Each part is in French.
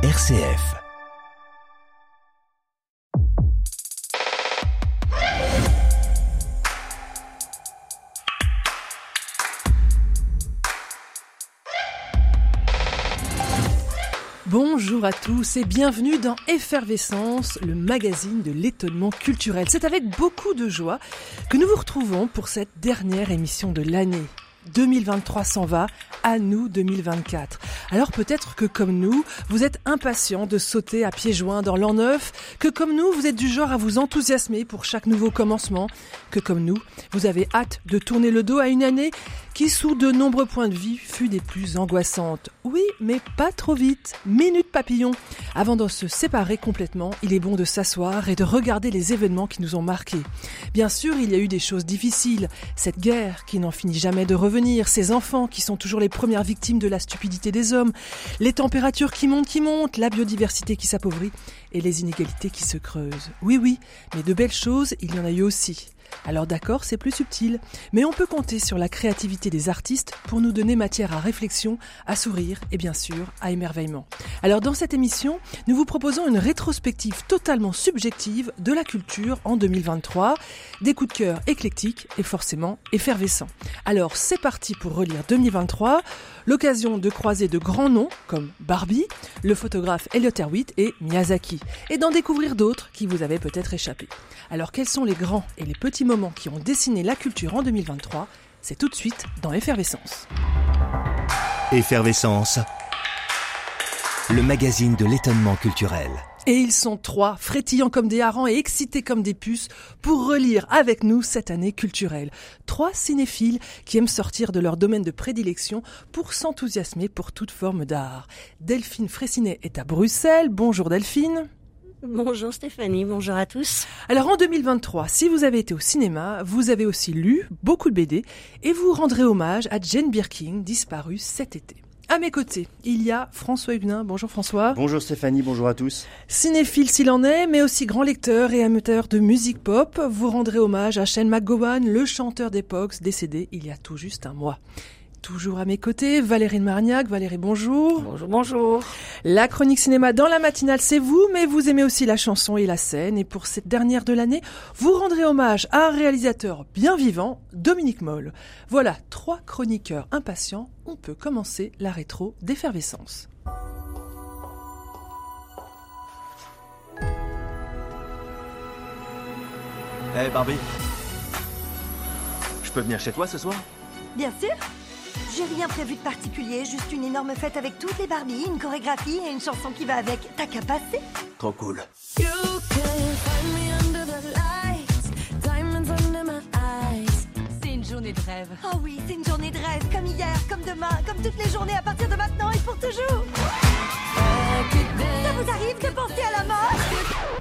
RCF. Bonjour à tous et bienvenue dans Effervescence, le magazine de l'étonnement culturel. C'est avec beaucoup de joie que nous vous retrouvons pour cette dernière émission de l'année. 2023 s'en va, à nous 2024. Alors peut-être que comme nous, vous êtes impatient de sauter à pieds joints dans l'an neuf, que comme nous, vous êtes du genre à vous enthousiasmer pour chaque nouveau commencement, que comme nous, vous avez hâte de tourner le dos à une année qui, sous de nombreux points de vue, fut des plus angoissantes. Oui, mais pas trop vite. Minute papillon. Avant de se séparer complètement, il est bon de s'asseoir et de regarder les événements qui nous ont marqués. Bien sûr, il y a eu des choses difficiles. Cette guerre qui n'en finit jamais de revenir, ces enfants qui sont toujours les premières victimes de la stupidité des hommes, les températures qui montent, qui montent, la biodiversité qui s'appauvrit et les inégalités qui se creusent. Oui, oui, mais de belles choses, il y en a eu aussi. Alors d'accord, c'est plus subtil, mais on peut compter sur la créativité des artistes pour nous donner matière à réflexion, à sourire et bien sûr à émerveillement. Alors dans cette émission, nous vous proposons une rétrospective totalement subjective de la culture en 2023, des coups de cœur éclectiques et forcément effervescents. Alors c'est parti pour relire 2023, l'occasion de croiser de grands noms comme Barbie, le photographe Elliot Erwitt et Miyazaki, et d'en découvrir d'autres qui vous avaient peut-être échappé. Alors quels sont les grands et les petits moments qui ont dessiné la culture en 2023 C'est tout de suite dans Effervescence. Effervescence, le magazine de l'étonnement culturel. Et ils sont trois, frétillants comme des harengs et excités comme des puces, pour relire avec nous cette année culturelle. Trois cinéphiles qui aiment sortir de leur domaine de prédilection pour s'enthousiasmer pour toute forme d'art. Delphine Fraissinet est à Bruxelles. Bonjour Delphine. Bonjour Stéphanie, bonjour à tous. Alors en 2023, si vous avez été au cinéma, vous avez aussi lu beaucoup de BD et vous rendrez hommage à Jane Birkin, disparue cet été. À mes côtés, il y a François Huguenin. Bonjour François. Bonjour Stéphanie, bonjour à tous. Cinéphile s'il en est, mais aussi grand lecteur et amateur de musique pop, vous rendrez hommage à Shane McGowan, le chanteur d'époque décédé il y a tout juste un mois. Toujours à mes côtés, Valérie Marniac. Valérie, bonjour. Bonjour, bonjour. La chronique cinéma dans la matinale, c'est vous, mais vous aimez aussi la chanson et la scène. Et pour cette dernière de l'année, vous rendrez hommage à un réalisateur bien vivant, Dominique Moll. Voilà, trois chroniqueurs impatients. On peut commencer la rétro d'effervescence. Eh hey Barbie, je peux venir chez toi ce soir? Bien sûr j'ai rien prévu de particulier, juste une énorme fête avec toutes les Barbies, une chorégraphie et une chanson qui va avec. T'as qu'à passer. Trop cool. C'est une journée de rêve. Oh oui, c'est une journée de rêve, comme hier, comme demain, comme toutes les journées à partir de maintenant et pour toujours. Ça vous arrive de penser à la mort?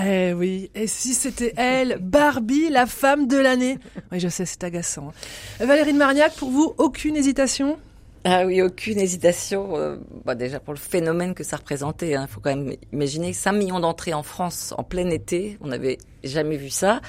Eh oui, et si c'était elle, Barbie, la femme de l'année Oui, je sais, c'est agaçant. Valérie de Marniac, pour vous, aucune hésitation? Ah oui, aucune hésitation. Euh, bah déjà pour le phénomène que ça représentait. Il hein, faut quand même imaginer 5 millions d'entrées en France en plein été. On n'avait jamais vu ça.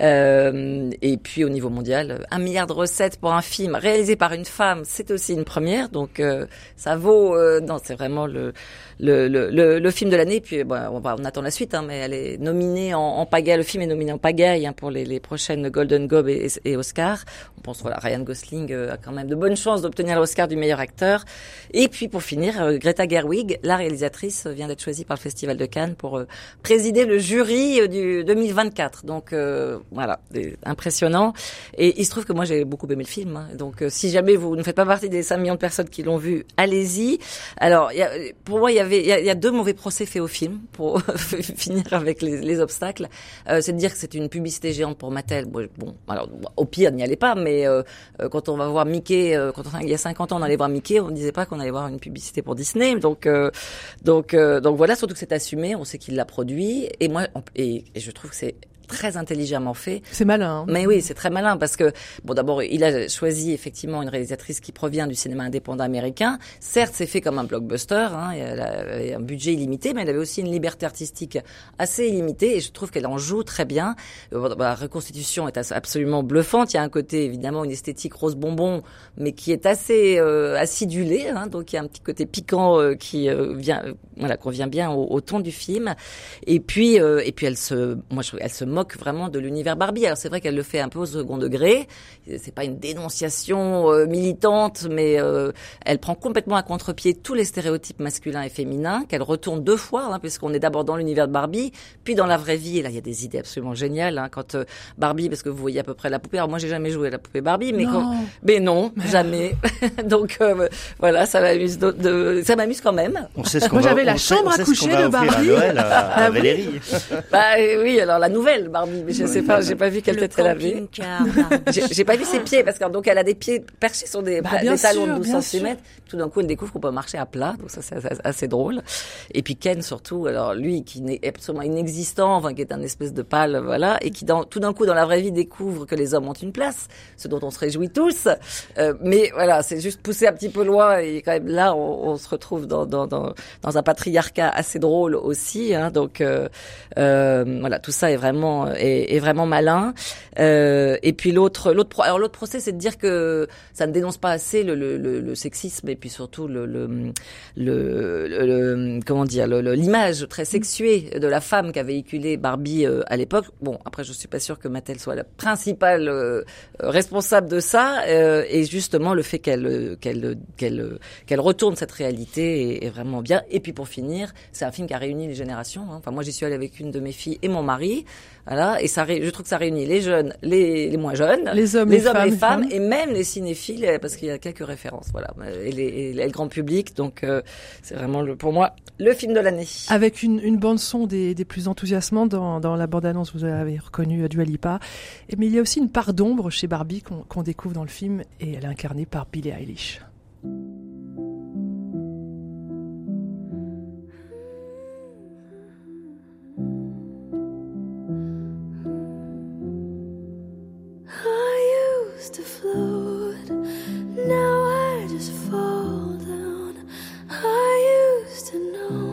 Euh, et puis au niveau mondial, un milliard de recettes pour un film réalisé par une femme, c'est aussi une première. Donc euh, ça vaut. Euh, non, c'est vraiment le le, le, le, film de l'année. Puis bon, on, on attend la suite, hein, mais elle est nominée en, en pagaille. Le film est nominé en pagaille hein, pour les, les prochaines Golden Globe et, et, Oscar. On pense voilà, Ryan Gosling a quand même de bonnes chances d'obtenir l'Oscar du meilleur acteur. Et puis pour finir, Greta Gerwig, la réalisatrice, vient d'être choisie par le Festival de Cannes pour présider le jury du 2024. Donc euh, voilà, impressionnant. Et il se trouve que moi j'ai beaucoup aimé le film. Hein. Donc euh, si jamais vous ne faites pas partie des 5 millions de personnes qui l'ont vu, allez-y. Alors y a, pour moi il y avait il y, a, deux mauvais procès faits au film pour finir avec les, les obstacles. Euh, c'est de dire que c'est une publicité géante pour Mattel. Bon, alors au pire n'y allez pas, mais quand on va voir Mickey, quand il y a 50 ans on allait voir Mickey, on ne disait pas qu'on allait voir une publicité pour Disney. Donc donc donc voilà, surtout que c'est assumé, on sait qu'il l'a produit. Et moi et, et je trouve que c'est it très intelligemment fait. C'est malin. Hein. Mais oui, c'est très malin parce que bon, d'abord, il a choisi effectivement une réalisatrice qui provient du cinéma indépendant américain. Certes, c'est fait comme un blockbuster, hein, elle avait un budget illimité, mais elle avait aussi une liberté artistique assez illimitée et je trouve qu'elle en joue très bien. Euh, la reconstitution est absolument bluffante. Il y a un côté évidemment une esthétique rose bonbon, mais qui est assez euh, acidulée, hein, donc il y a un petit côté piquant euh, qui euh, vient, voilà, convient bien au, au, ton du film. Et puis, et puis elle se, moi, je, elle se moque vraiment de l'univers Barbie. Alors c'est vrai qu'elle le fait un peu au second degré. C'est pas une dénonciation euh, militante, mais euh, elle prend complètement à contre-pied tous les stéréotypes masculins et féminins qu'elle retourne deux fois, hein, puisqu'on est d'abord dans l'univers de Barbie, puis dans la vraie vie. Et là, il y a des idées absolument géniales. Hein, quand euh, Barbie, parce que vous voyez à peu près la poupée. Alors moi, j'ai jamais joué à la poupée Barbie, mais non, quand, mais non, jamais. Donc voilà, ça m'amuse. De, de, ça m'amuse quand même. On sait ce qu'on moi, va- j'avais la sait- chambre à coucher de Barbie. À Noël à, à Ah. Valérie. Bah oui, alors la nouvelle Barbie, mais je sais pas, j'ai pas vu qu'elle Le était lavée. camping-car, Barbie. J'ai pas vu ses pieds parce que donc elle a des pieds perchés sur des, Bah, des talons sûr, de 12 bien cm. Tout d'un coup, elle découvre qu'on peut marcher à plat, donc ça c'est assez, assez drôle. Et puis Ken surtout, alors lui qui n'est absolument inexistant, enfin qui est un espèce de pâle, voilà, et qui dans, tout d'un coup dans la vraie vie découvre que les hommes ont une place, ce dont on se réjouit tous. Euh, mais voilà, c'est juste poussé un petit peu loin et quand même là, on, on se retrouve dans, dans, dans, dans un patriarcat assez drôle aussi. Hein, donc euh, euh, voilà, tout ça est vraiment est, est vraiment malin. Euh, et puis l'autre l'autre alors l'autre procès, c'est de dire que ça ne dénonce pas assez le, le, le, le sexisme et puis surtout le le, le, comment dire l'image très sexuée de la femme qu'a véhiculée Barbie euh, à l'époque. Bon, après je suis pas sûre que Mattel soit la principale euh, responsable de ça euh, et justement le fait qu'elle euh, qu'elle qu'elle euh, qu'elle retourne cette réalité est, est vraiment bien. Et puis pour finir, c'est un film qui a réuni les générations. hein. Enfin moi j'y suis allée avec une de mes filles et mon mari, voilà, et ça je trouve que ça réunit les jeunes, les, les moins jeunes, Les hommes, les, les hommes, femmes, les femmes, femmes. et même les cinéphiles euh, parce qu'il y a quelques références, voilà, et, les, et le grand public. Donc euh, c'est vraiment le, pour moi le film de l'année. Avec une, une bande son des, des plus enthousiasmantes dans, dans la bande annonce, vous avez reconnu Dua Lipa. Mais il y a aussi une part d'ombre chez Barbie qu'on qu'on découvre dans le film et elle est incarnée par Billie Eilish. I used to float, now I just fall down. I used to know,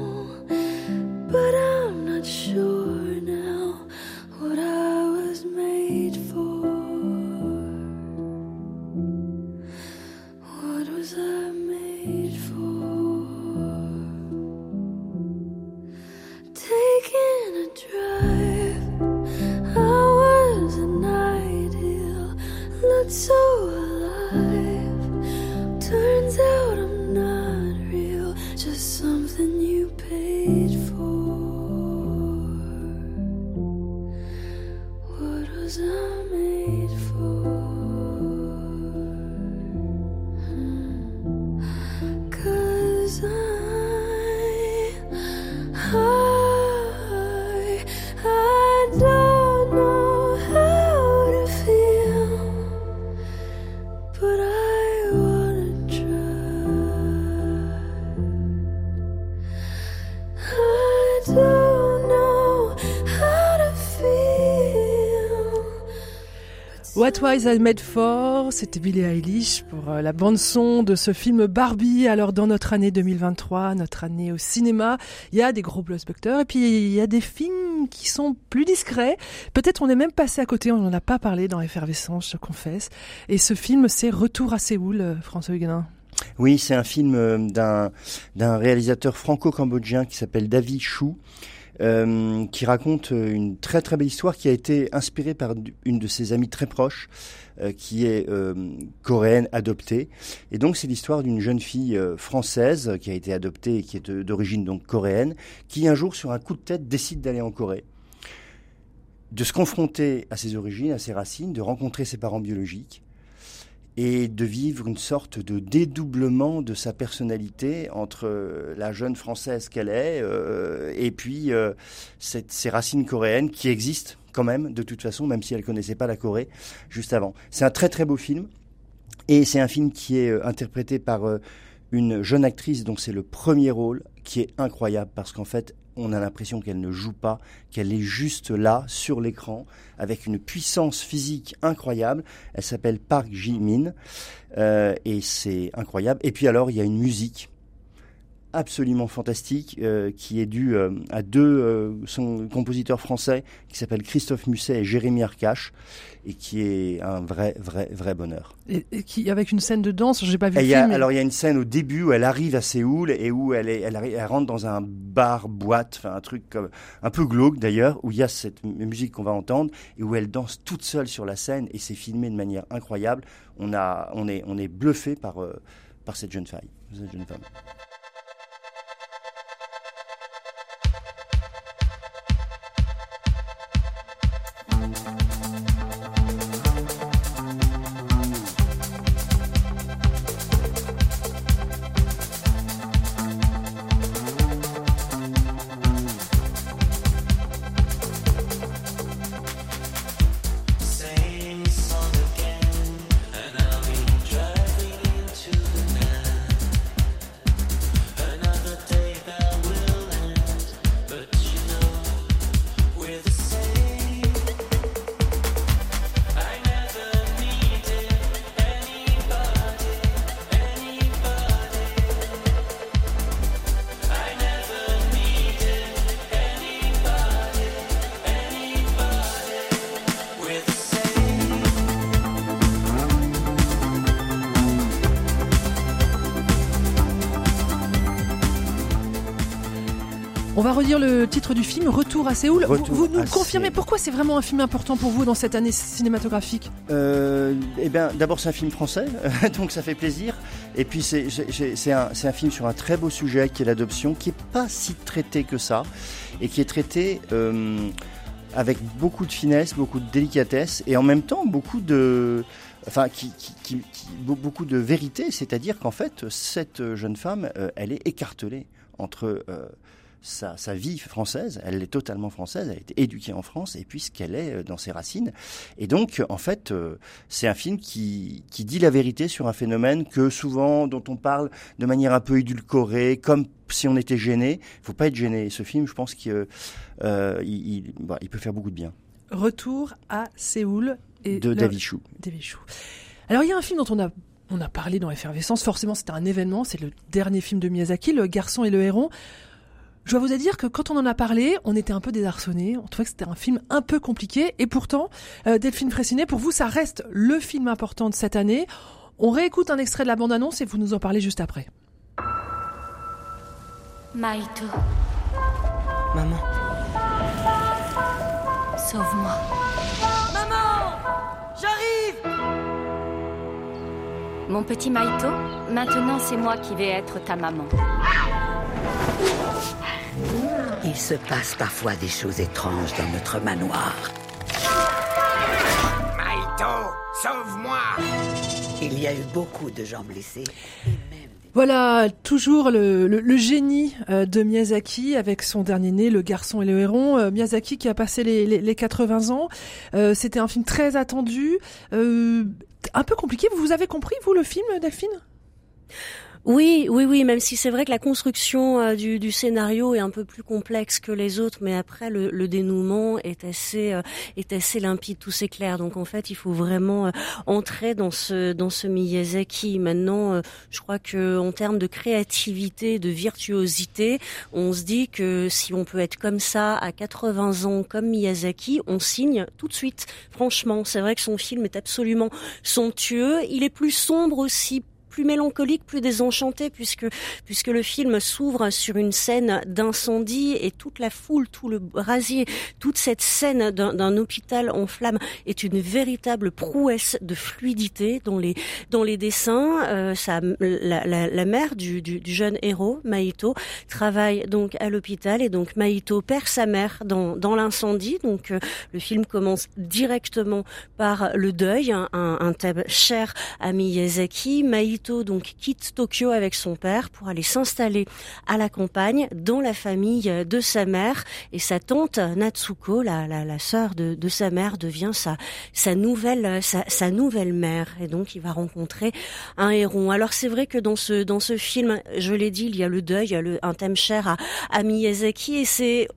What Was I Made For C'était Billie Eilish pour euh, la bande son de ce film Barbie. Alors dans notre année 2023, notre année au cinéma, il y a des gros blockbusters et puis il y a des films qui sont plus discrets. Peut-être on est même passé à côté, on n'en a pas parlé dans Effervescence, je confesse. Et ce film, c'est Retour à Séoul, euh, François Huguenin. Oui, c'est un film euh, d'un réalisateur franco-cambodgien qui s'appelle David Chou. Euh, qui raconte euh, une très très belle histoire qui a été inspirée par une de ses amies très proches, euh, qui est coréenne adoptée. Et donc c'est l'histoire d'une jeune fille française qui a été adoptée et qui est d'origine donc coréenne, qui un jour sur un coup de tête décide d'aller en Corée, de se confronter à ses origines, à ses racines, de rencontrer ses parents biologiques et de vivre une sorte de dédoublement de sa personnalité entre euh, la jeune française qu'elle est euh, et puis euh, cette, ces racines coréennes qui existent quand même de toute façon, même si elle connaissait pas la Corée juste avant. C'est un très très beau film et c'est un film qui est euh, interprété par une jeune actrice dont c'est le premier rôle qui est incroyable parce qu'en fait on a l'impression qu'elle ne joue pas, qu'elle est juste là, sur l'écran, avec une puissance physique incroyable. Elle s'appelle Park Ji-min, euh, et c'est incroyable. Et puis alors, il y a une musique absolument fantastique euh, qui est due euh, à deux euh, son, compositeurs français qui s'appellent Christophe Musset et Jérémy Arcache et qui est un vrai vrai vrai bonheur. Et, et qui avec une scène de danse, j'ai pas vu Et le il y a- film. mais- alors il y a une scène au début où elle arrive à Séoul et où elle, est, elle, rentre dans un bar boîte, enfin un truc comme, un peu glauque d'ailleurs, où il y a cette musique qu'on va entendre et où elle danse toute seule sur la scène et c'est filmé de manière incroyable. On a on est on est bluffé par par cette jeune fille, cette jeune femme. Redire le titre du film, Retour à Séoul. Vous- Retour vous, nous confirmez Séoul. pourquoi c'est vraiment un film important pour vous dans cette année cinématographique Euh, eh bien, d'abord, c'est un film français, donc ça fait plaisir. Et puis, c'est un, film sur un très beau sujet qui est l'adoption, qui est pas si traité que ça, et qui est traité euh, avec beaucoup de finesse, beaucoup de délicatesse, et en même temps beaucoup de, enfin, qui, qui- qui- qui- be- beaucoup de vérité. C'est-à-dire qu'en fait, cette jeune femme, euh, elle est écartelée entre euh, sa, sa vie française, elle est totalement française, elle a été éduquée en France, et puis ce qu'elle est euh, dans ses racines. Et donc, en fait, euh, c'est un film qui, qui dit la vérité sur un phénomène que souvent, dont on parle de manière un peu édulcorée, comme si on était gêné. Il faut pas être gêné. Ce film, je pense qu'il euh, il, il- bah, il peut faire beaucoup de bien. Retour à Séoul et De le- David Chou. David Chou. Alors il y a un film dont on a on a parlé dans Effervescence. Forcément, c'était un événement. C'est le dernier film de Miyazaki, Le Garçon et le Héron. Je dois vous dire que quand on en a parlé, on était un peu désarçonnés. On trouvait que c'était un film un peu compliqué. Et pourtant, euh, Delphine Fressinet, pour vous, ça reste le film important de cette année. On réécoute un extrait de la bande-annonce et vous nous en parlez juste après. Maïto, Maman. sauve-moi. Maman J'arrive Mon petit Maïto, maintenant c'est moi qui vais être ta maman. Il se passe parfois des choses étranges dans notre manoir. Maïto, sauve-moi Il y a eu beaucoup de gens blessés. Voilà, toujours le, le- le génie euh, de Miyazaki avec son dernier né, Le Garçon et le Héron. Euh, Miyazaki qui a passé les, les, les 80 ans. Euh, C'était un film très attendu, euh, un peu compliqué. Vous avez compris, vous, le film, Delphine? Oui, oui, oui, même si c'est vrai que la construction euh, du, scénario est un peu plus complexe que les autres, mais après le, dénouement est assez euh, est assez limpide, tout s'éclaire. Donc en fait, il faut vraiment euh, entrer dans ce dans ce Miyazaki. Maintenant, je crois que en termes de créativité, de virtuosité, on se dit que si on peut être comme ça à 80 ans, comme Miyazaki, on signe tout de suite. Franchement, c'est vrai que son film est absolument somptueux. Il est plus sombre aussi plus mélancolique, plus désenchanté, puisque puisque le film s'ouvre sur une scène d'incendie et toute la foule, tout le brasier, toute cette scène d'un hôpital en flammes est une véritable prouesse de fluidité dans les dans les dessins. Euh, ça, la, la, la mère du, du, du jeune héros, Maïto, travaille donc à l'hôpital et donc Maïto perd sa mère dans dans l'incendie. Donc euh, le film commence directement par le deuil, un, un, thème cher à Miyazaki. Maïto Donc quitte Tokyo avec son père pour aller s'installer à la campagne dans la famille de sa mère. Et sa tante Natsuko, la, la, sœur de, de, sa mère, devient sa, sa nouvelle sa, sa, nouvelle mère. Et donc il va rencontrer un héron. Alors c'est vrai que dans ce dans ce film, je l'ai dit, il y a le deuil, il y a le, un thème cher à, à Miyazaki. Et c'est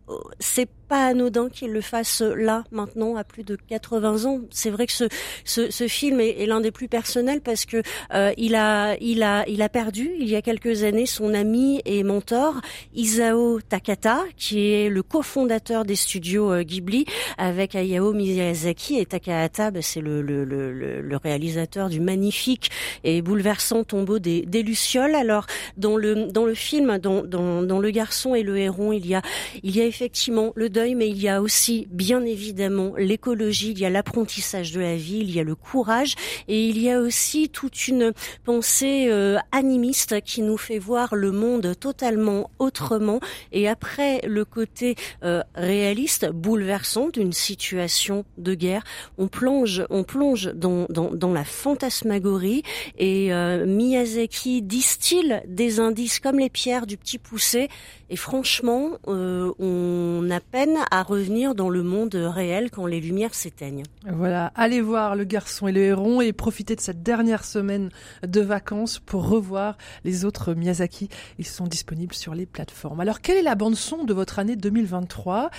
anodin qu'il le fasse là, maintenant, à plus de 80 ans. C'est vrai que ce, ce, ce film est, est l'un des plus personnels parce que euh, il a, il a, il a perdu il y a quelques années son ami et mentor Isao Takata, qui est le cofondateur des studios euh, Ghibli avec Hayao Miyazaki et Takahata, bah, c'est le, le, le, le, réalisateur du magnifique et bouleversant tombeau des, des lucioles. Alors dans le dans le film, dans, dans, dans le garçon et le héron, il y a il y a effectivement le deuil, mais il y a aussi, bien évidemment, l'écologie, il y a l'apprentissage de la vie, il y a le courage, et il y a aussi toute une pensée euh, animiste qui nous fait voir le monde totalement autrement. Et après le côté euh, réaliste, bouleversant d'une situation de guerre, on plonge, on plonge dans, dans, dans la fantasmagorie. Et euh, Miyazaki distille des indices comme les pierres du petit poussé. Et franchement, on a peine à revenir dans le monde réel quand les lumières s'éteignent. Voilà, allez voir Le Garçon et le Héron et profitez de cette dernière semaine de vacances pour revoir les autres Miyazaki. Ils sont disponibles sur les plateformes. Alors, quelle est la bande son de votre année 2023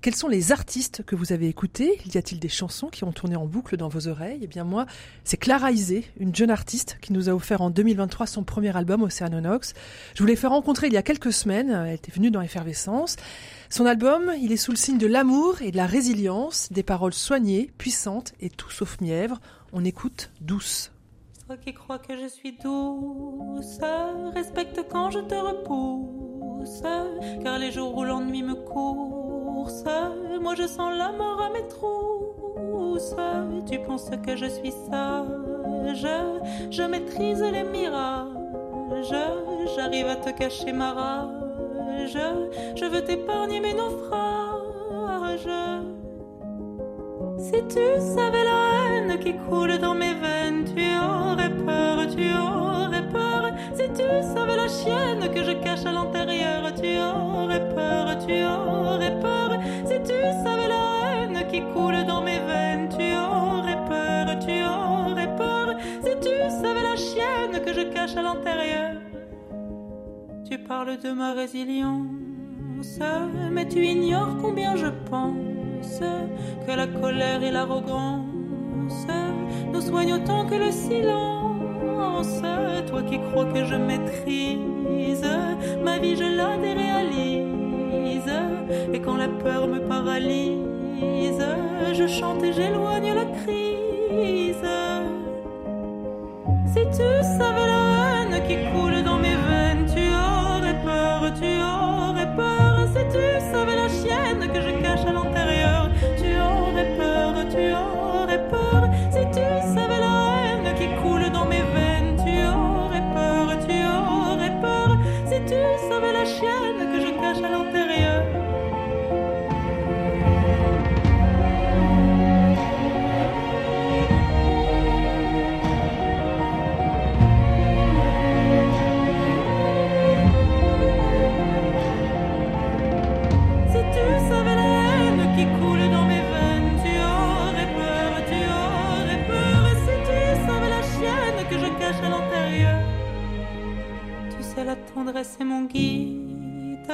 Quels sont les artistes que vous avez écoutés? Y a-t-il des chansons qui ont tourné en boucle dans vos oreilles? Eh bien moi, c'est Clara Isé, une jeune artiste qui nous a offert en 2023 son premier album Oceanonox. Je vous l'ai fait rencontrer il y a quelques semaines. Elle était venue dans Effervescence. Son album, il est sous le signe de l'amour et de la résilience, des paroles soignées, puissantes et tout sauf mièvres. On écoute douce. Toi qui crois que je suis douce, respecte quand je te repousse, car les jours où l'ennui me course, moi je sens la mort à mes trousses. Tu penses que je suis sage, je maîtrise les mirages, j'arrive à te cacher ma rage je veux t'épargner mes naufrages. Si tu savais la haine qui coule dans mes veines, tu aurais peur, tu aurais peur. Si tu savais la chienne que je cache à l'intérieur, tu aurais peur, tu aurais peur. Si tu savais la haine qui coule dans mes veines, tu aurais peur, tu aurais peur. Si tu savais la chienne que je cache à l'intérieur. De ma résilience, mais tu ignores combien je pense que la colère et l'arrogance nous soignent autant que le silence. Toi qui crois que je maîtrise ma vie, je la déréalise. Et quand la peur me paralyse, je chante et j'éloigne la crise. Si tu savais la haine qui coule dans mes la tendresse est mon guide,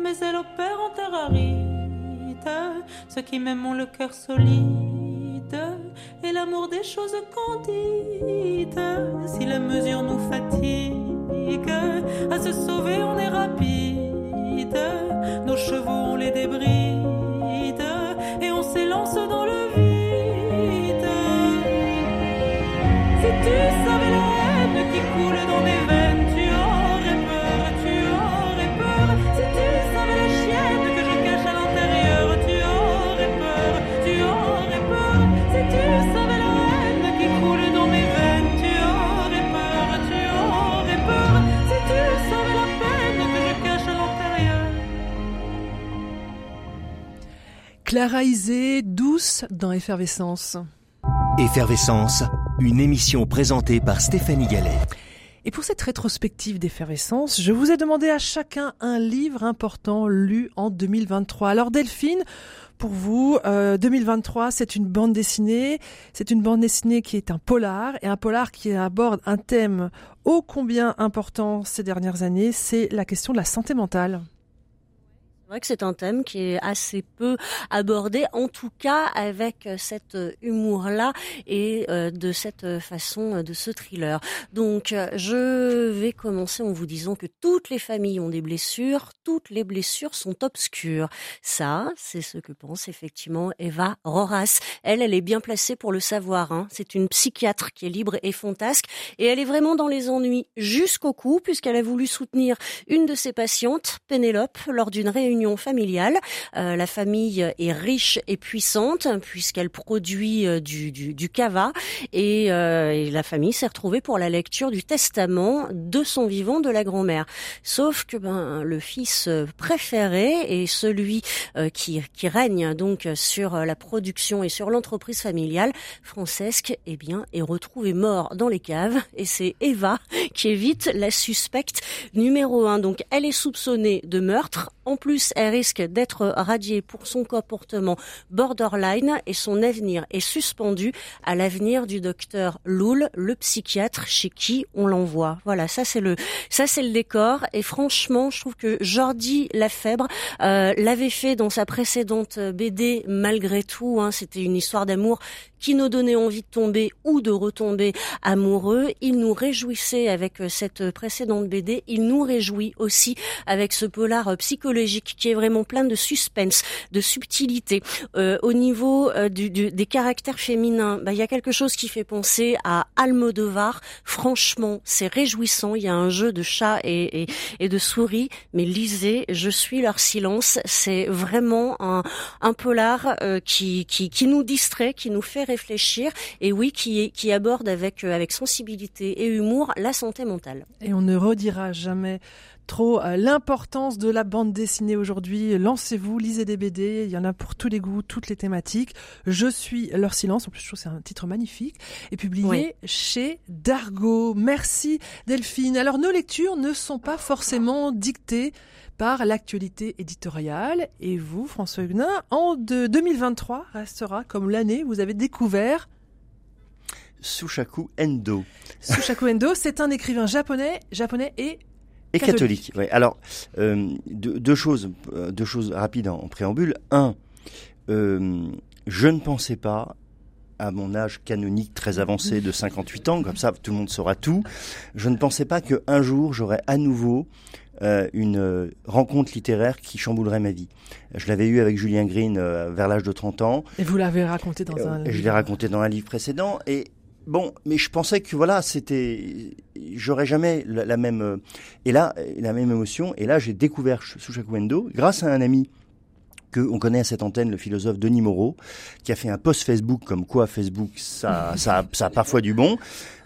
mais elle opère en terre aride. Ceux qui m'aiment ont le cœur solide et l'amour des choses candides. Si la mesure nous fatigue, à se sauver on est rapide. Nos chevaux ont les débrides et on s'élance dans Clara Isé, douce dans Effervescence. Effervescence, une émission présentée par Stéphanie Gallet. Et pour cette rétrospective d'effervescence, je vous ai demandé à chacun un livre important lu en 2023. Alors Delphine, pour vous, euh, 2023, c'est une bande dessinée. C'est une bande dessinée qui est un polar et un polar qui aborde un thème ô combien important ces dernières années, c'est la question de la santé mentale. C'est vrai que c'est un thème qui est assez peu abordé, en tout cas avec euh, cet euh, humour-là et euh, de cette façon de ce thriller. Donc, je vais commencer en vous disant que toutes les familles ont des blessures, toutes les blessures sont obscures. Ça, c'est ce que pense effectivement Eva Roras. Elle, elle est bien placée pour le savoir. Hein. C'est une psychiatre qui est libre et fantasque et elle est vraiment dans les ennuis jusqu'au cou puisqu'elle a voulu soutenir une de ses patientes, Pénélope, lors d'une réunion familiale. Euh, la famille est riche et puissante puisqu'elle produit euh, du, du, cava et, euh, et la famille s'est retrouvée pour la lecture du testament de son vivant de la grand-mère. Sauf que ben le fils préféré et celui qui, qui règne donc sur la production et sur l'entreprise familiale, Francesque, eh bien, est retrouvé mort dans les caves et c'est Eva qui est vite la suspecte numéro un. Donc elle est soupçonnée de meurtre. En plus, elle risque d'être radiée pour son comportement borderline et son avenir est suspendu à l'avenir du docteur Loul, le psychiatre chez qui on l'envoie. Voilà, ça c'est le ça c'est le décor et franchement, je trouve que Jordi Lafèbre euh, l'avait fait dans sa précédente BD malgré tout. Hein, C'était une histoire d'amour qui nous donnait envie de tomber ou de retomber amoureux. Il nous réjouissait avec cette précédente BD. Il nous réjouit aussi avec ce polar psychologique qui est vraiment plein de suspense, de subtilité. Euh, au niveau euh, du, du, des caractères féminins, bah, il y a quelque chose qui fait penser à Almodovar. Franchement, c'est réjouissant. Il y a un jeu de chat et, et, et, de souris, mais lisez, je suis leur silence. C'est vraiment un, un polar euh, qui, qui, qui nous distrait, qui nous fait réfléchir et oui, qui, qui aborde avec, euh, avec sensibilité et humour la santé mentale. Et on ne redira jamais trop euh, l'importance de la bande dessinée aujourd'hui. Lancez-vous, lisez des BD, il y en a pour tous les goûts, toutes les thématiques. Je suis leur silence, en plus je trouve c'est un titre magnifique, et publié oui. chez Dargo. Merci Delphine. Alors nos lectures ne sont pas forcément dictées par l'actualité éditoriale. Et vous, François Huguenin, en de 2023 restera comme l'année où vous avez découvert Sushaku Endo. Sushaku Endo, c'est un écrivain japonais, japonais et et catholique. catholique. Ouais. Alors euh, deux, deux, choses, deux choses rapides en, en préambule. Un, euh, je ne pensais pas à mon âge canonique très avancé de 58 ans, comme ça tout le monde saura tout. Je ne pensais pas qu'un jour j'aurais à nouveau euh, une euh, rencontre littéraire qui chamboulerait ma vie. Je l'avais eu avec Julien Green euh, vers l'âge de 30 ans. Et vous l'avez raconté dans un livre. Je l'ai raconté dans un livre précédent. Et bon, mais je pensais que voilà, c'était, j'aurais jamais la, la, même, et là, la même émotion. Et là, j'ai découvert Sushaku Endo grâce à un ami que on connaît à cette antenne le philosophe Denis Moreau, qui a fait un post Facebook comme quoi Facebook, ça, ça, ça a parfois du bon.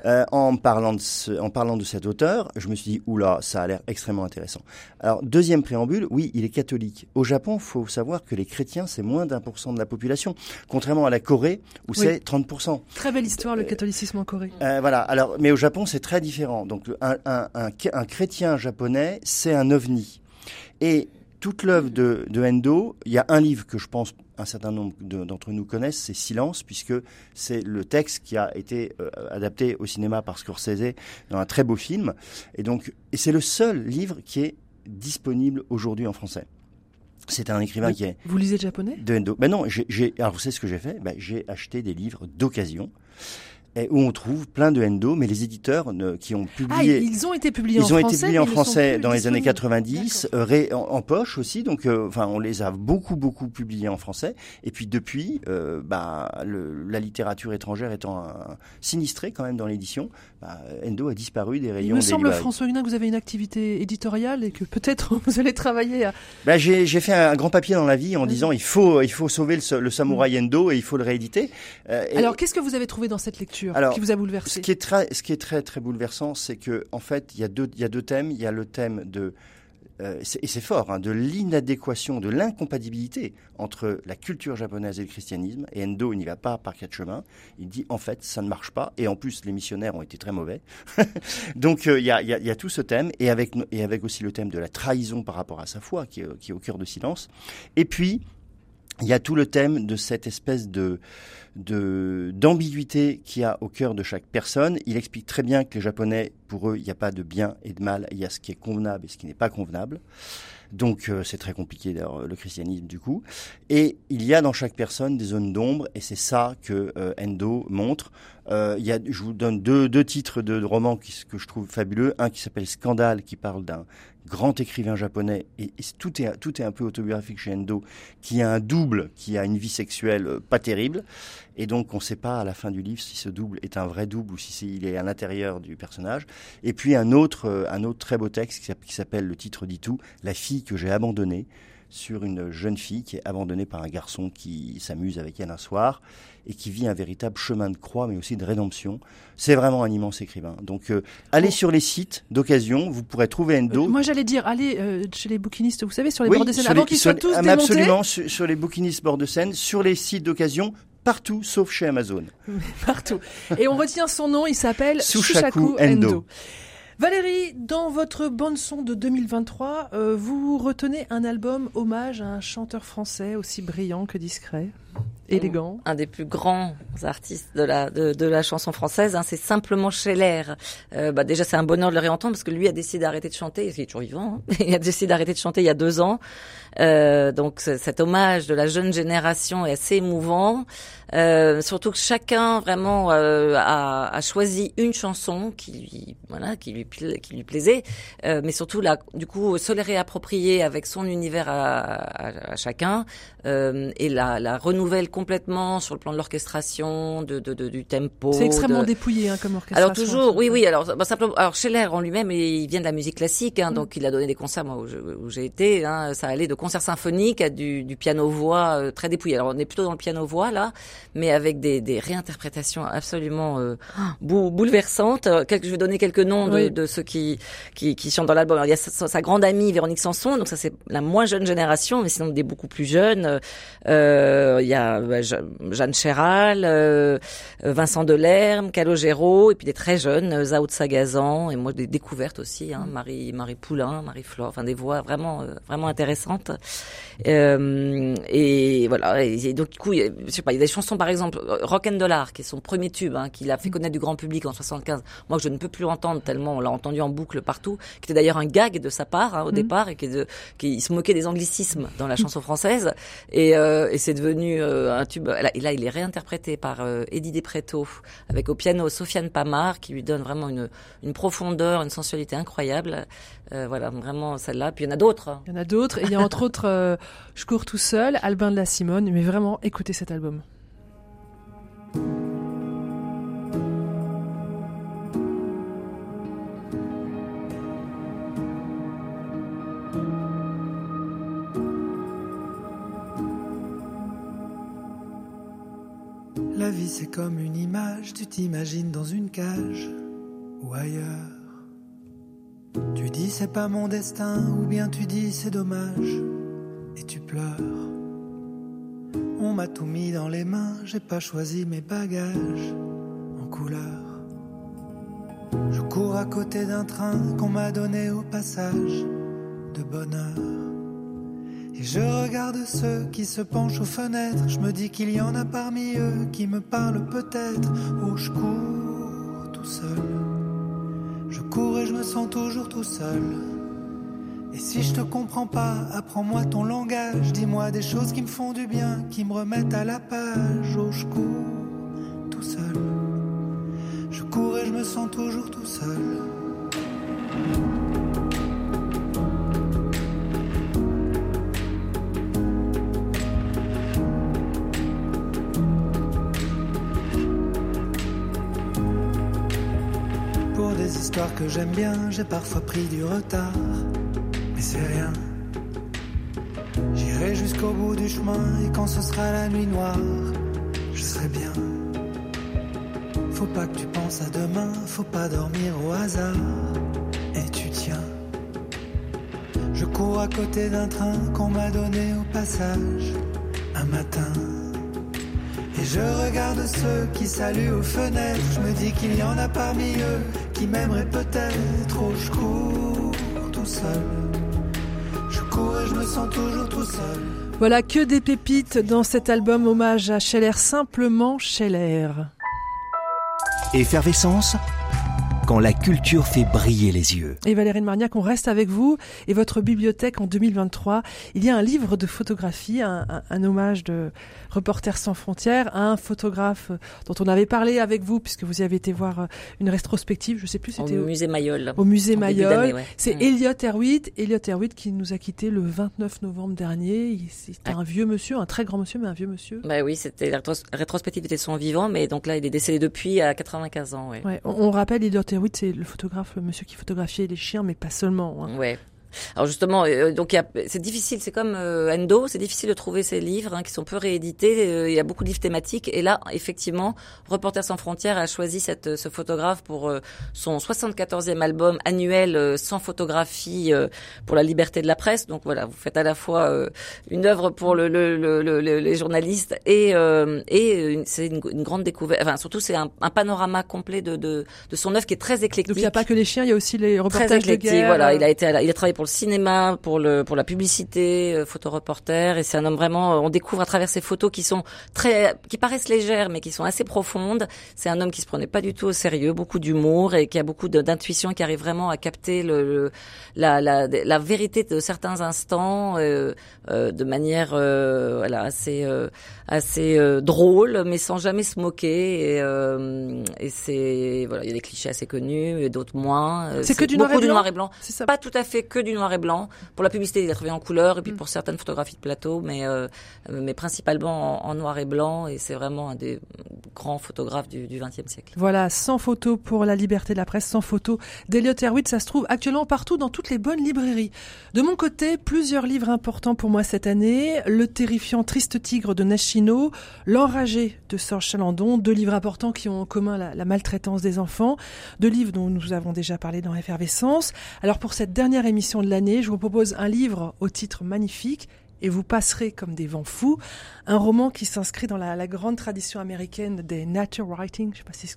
Euh, en parlant de ce, en parlant de cet auteur, je me suis dit oula, ça a l'air extrêmement intéressant. Alors deuxième préambule, oui, il est catholique. Au Japon, faut savoir que les chrétiens c'est moins d'un pour cent de la population, contrairement à la Corée où oui. c'est 30% Très belle histoire le catholicisme en Corée. Euh, voilà. Alors, mais au Japon c'est très différent. Donc un, un, un, un chrétien japonais c'est un ovni. Et toute l'œuvre de, de, Endo, il y a un livre que je pense un certain nombre d'entre nous connaissent, c'est Silence, puisque c'est le texte qui a été euh, adapté au cinéma par Scorsese dans un très beau film. Et donc, et c'est le seul livre qui est disponible aujourd'hui en français. C'est un écrivain vous, qui est. Vous lisez le japonais? de Endo. Ben non, j'ai. Alors vous savez ce que j'ai fait? Ben, J'ai acheté des livres d'occasion et où on trouve plein de endo, mais les éditeurs ne, qui ont publié, ah, ils ont été publiés ils en ont français, été publiés en français dans les années 90, euh, ré, en, en, poche aussi, donc euh, enfin on les a beaucoup beaucoup publiés en français. Et puis depuis, euh, bah, le, la littérature étrangère étant un, sinistrée quand même dans l'édition, bah, endo a disparu des rayons. Il me semble François Hunin que vous avez une activité éditoriale et que peut-être vous allez travailler. À... Bah, j'ai fait un grand papier dans la vie en disant il faut il faut sauver le, le samouraï endo et il faut le rééditer. Euh, Alors qu'est-ce que vous avez trouvé dans cette lecture alors, qui vous a bouleversé Ce qui est très, ce qui est très, très bouleversant, c'est que en fait, il y a deux, il y a deux thèmes. Il y a le thème de euh, et c'est fort, hein, de l'inadéquation, de l'incompatibilité entre la culture japonaise et le christianisme. Et Endo n'y va pas par quatre chemins. Il dit en fait ça ne marche pas. Et en plus les missionnaires ont été très mauvais. Donc il y, a, tout ce thème et avec, et avec aussi le thème de la trahison par rapport à sa foi qui qui est au cœur de silence. Et puis il y a tout le thème de cette espèce de d'ambiguïté qu'il y a au cœur de chaque personne. Il explique très bien que les Japonais, pour eux, il n'y a pas de bien et de mal, il y a ce qui est convenable et ce qui n'est pas convenable. Donc euh, c'est très compliqué d'ailleurs le christianisme du coup. Et il y a dans chaque personne des zones d'ombre et c'est ça que euh, Endo montre. Euh, il y a, je vous donne deux, deux titres de, romans qui, que je trouve fabuleux. Un qui s'appelle Scandale qui parle d'un grand écrivain japonais, et, tout, est, tout est un peu autobiographique chez Endo, qui a un double, qui a une vie sexuelle euh, pas terrible, et donc on ne sait pas à la fin du livre si ce double est un vrai double ou si est, il est à l'intérieur du personnage. Et puis un autre, euh, un autre très beau texte qui s'appelle, le titre dit tout, La fille que j'ai abandonnée, sur une jeune fille qui est abandonnée par un garçon qui s'amuse avec elle un soir et qui vit un véritable chemin de croix, mais aussi de rédemption. C'est vraiment un immense écrivain. Donc, euh, allez sur les sites d'occasion, vous pourrez trouver Endo. Euh, moi, j'allais dire, allez euh, chez les bouquinistes, vous savez, sur les bords de scène, avant qu'ils soient tous ah, démontés. Absolument, sur, les bouquinistes bords de scène, sur les sites d'occasion, partout, sauf chez Amazon. partout. Et on retient son nom, il s'appelle Sushaku Endo. Valérie, dans votre bande son de 2023, euh, vous retenez un album hommage à un chanteur français aussi brillant que discret, élégant. Un des plus grands artistes de la de, la chanson française, hein, c'est simplement Scheller. Euh, bah déjà, c'est un bonheur de le réentendre parce que lui a décidé d'arrêter de chanter. Il est toujours vivant. Hein. il a décidé d'arrêter de chanter il y a deux ans. Euh, donc cet hommage de la jeune génération est assez émouvant. Euh, surtout que chacun vraiment euh, a, a, choisi une chanson qui lui voilà qui lui qui lui plaisait, euh, mais surtout là du coup se les réapproprier avec son univers à, à, à chacun euh, et la, la, renouvelle complètement sur le plan de l'orchestration, de, de, de, du tempo. C'est extrêmement dépouillé hein, comme orchestration. Alors toujours, oui, oui. Alors bah, simplement, alors Scheller en lui-même, il vient de la musique classique, hein, mm. donc il a donné des concerts moi où j'ai été. Hein, ça allait de concerts symphoniques à du, du piano voix euh, très dépouillé. Alors on est plutôt dans le piano voix là, mais avec des, des réinterprétations absolument euh, bouleversantes. je vais donner quelques noms de, de ceux qui, qui, qui chantent dans l'album. Il y a sa, sa, grande amie Véronique Sanson, donc ça c'est la moins jeune génération, mais sinon des beaucoup plus jeunes. Euh, il y a bah, Jeanne Chéral, euh, Vincent Delerme, Calogero, et puis des très jeunes, euh, Zao de Sagazan, et moi des découvertes aussi, hein, Marie Marie Poulain, Marie Flore, enfin des voix vraiment vraiment intéressantes. et voilà. Et, donc du coup, je sais pas, il y a des chansons par exemple Rock and Dollar, qui est son premier tube, hein, qui l'a fait connaître du grand public en 75. Moi, je ne peux plus l'entendre tellement on l'a entendu en boucle partout, qui était d'ailleurs un gag de sa part hein, au mmh. départ et qui, de, qui se moquait des anglicismes dans la chanson française. Et, euh, et c'est devenu euh, un tube. Et là, il est réinterprété par euh, Eddie Despretto avec au piano Sofiane Pamar qui lui donne vraiment une, une profondeur, une sensualité incroyable. Euh, voilà, vraiment celle-là. Puis il y en a d'autres. Hein. Il y en a d'autres. Et il y a entre autres Je cours tout seul, Albin de la Simone. Mais vraiment, écoutez cet album. C'est comme une image, tu t'imagines dans une cage ou ailleurs. Tu dis c'est pas mon destin, ou bien tu dis c'est dommage, et tu pleures. On m'a tout mis dans les mains, j'ai pas choisi mes bagages en couleur. Je cours à côté d'un train qu'on m'a donné au passage de bonheur. Et je regarde ceux qui se penchent aux fenêtres. Je me dis qu'il y en a parmi eux qui me parlent peut-être. Oh, je cours tout seul. Je cours et je me sens toujours tout seul. Et si je te comprends pas, apprends-moi ton langage. Dis-moi des choses qui me font du bien, qui me remettent à la page. Oh, je cours tout seul. Je cours et je me sens toujours tout seul. Que j'aime bien, j'ai parfois pris du retard, mais c'est rien. J'irai jusqu'au bout du chemin et quand ce sera la nuit noire, je serai bien. Faut pas que tu penses à demain, faut pas dormir au hasard, et tu tiens. Je cours à côté d'un train qu'on m'a donné au passage un matin. Je regarde ceux qui saluent aux fenêtres. Je me dis qu'il y en a parmi eux qui m'aimeraient peut-être. Oh, je cours tout seul. Je cours et je me sens toujours tout seul. Voilà que des pépites dans cet album hommage à Scheller, simplement Scheller. Effervescence quand la culture fait briller les yeux. Et Valérie Marniac, on reste avec vous et votre bibliothèque en 2023. Il y a un livre de photographie, un, un, un hommage de Reporters sans frontières, un photographe dont on avait parlé avec vous puisque vous y avez été voir euh, une rétrospective, je sais plus, c'était au musée Mayol. Au musée Mayol. Ouais. C'est Mm. Elliot Erwitt, Elliot Erwitt qui nous a quitté le 29 novembre dernier. C'était un vieux monsieur, un très grand monsieur, mais un vieux monsieur. Bah oui, c'était la rétros- rétrospective était son vivant, mais donc là il est décédé depuis à 95 ans. Ouais. Ouais, on, on rappelle Elliot Erwitt, c'est le photographe, le monsieur qui photographiait les chiens, mais pas seulement. hein. Alors justement, euh, donc c'est difficile, c'est comme euh, Endo, c'est difficile de trouver ces livres hein, qui sont peu réédités. euh, il y a beaucoup de livres thématiques et là, effectivement, Reporters sans frontières a choisi cette, ce photographe pour euh, son 74e album annuel euh, sans photographie euh, pour la liberté de la presse. Donc voilà, vous faites à la fois euh, une œuvre pour le, le, le, le- le- les journalistes et euh, et c'est une, une grande découverte. Enfin, surtout c'est un, un panorama complet de, de de son œuvre qui est très éclectique. Donc il n'y a pas que les chiens, il y a aussi les Très reportages de guerre. voilà. Il a été, la- il a travaillé pour le cinéma, pour le, pour la publicité, euh, photoreporter, et c'est un homme vraiment. On découvre à travers ses photos qui sont très, qui paraissent légères, mais qui sont assez profondes. C'est un homme qui se prenait pas du tout au sérieux, beaucoup d'humour et qui a beaucoup d'intuition, qui arrive vraiment à capter le, le- la, la, la vérité de certains instants euh, euh, de manière, euh, voilà, assez, euh, assez euh, drôle, mais sans jamais se moquer. Et, euh, et c'est, voilà, il y a des clichés assez connus, et d'autres moins. Euh, C'est que du noir et du blanc noir et blanc. C'est ça. Pas tout à fait que du noir et blanc. Pour la publicité, il a travaillé en couleur et puis pour certaines photographies de plateau, mais euh, mais principalement en, noir et blanc. Et c'est vraiment un des grands photographes du XXe siècle. Voilà, sans photo pour la liberté de la presse, sans photo d'Eliot Erwitt, ça se trouve actuellement partout dans toutes les bonnes librairies. De mon côté, plusieurs livres importants pour moi cette année, Le terrifiant Triste Tigre de Nashino, L'enragé de Serge Chalandon, deux livres importants qui ont en commun la, la maltraitance des enfants, deux livres dont nous avons déjà parlé dans Effervescence. Alors pour cette dernière émission de l'année, je vous propose un livre au titre magnifique, et vous passerez comme des vents fous. Un roman qui s'inscrit dans la, grande tradition américaine des nature writing. Je sais pas si je,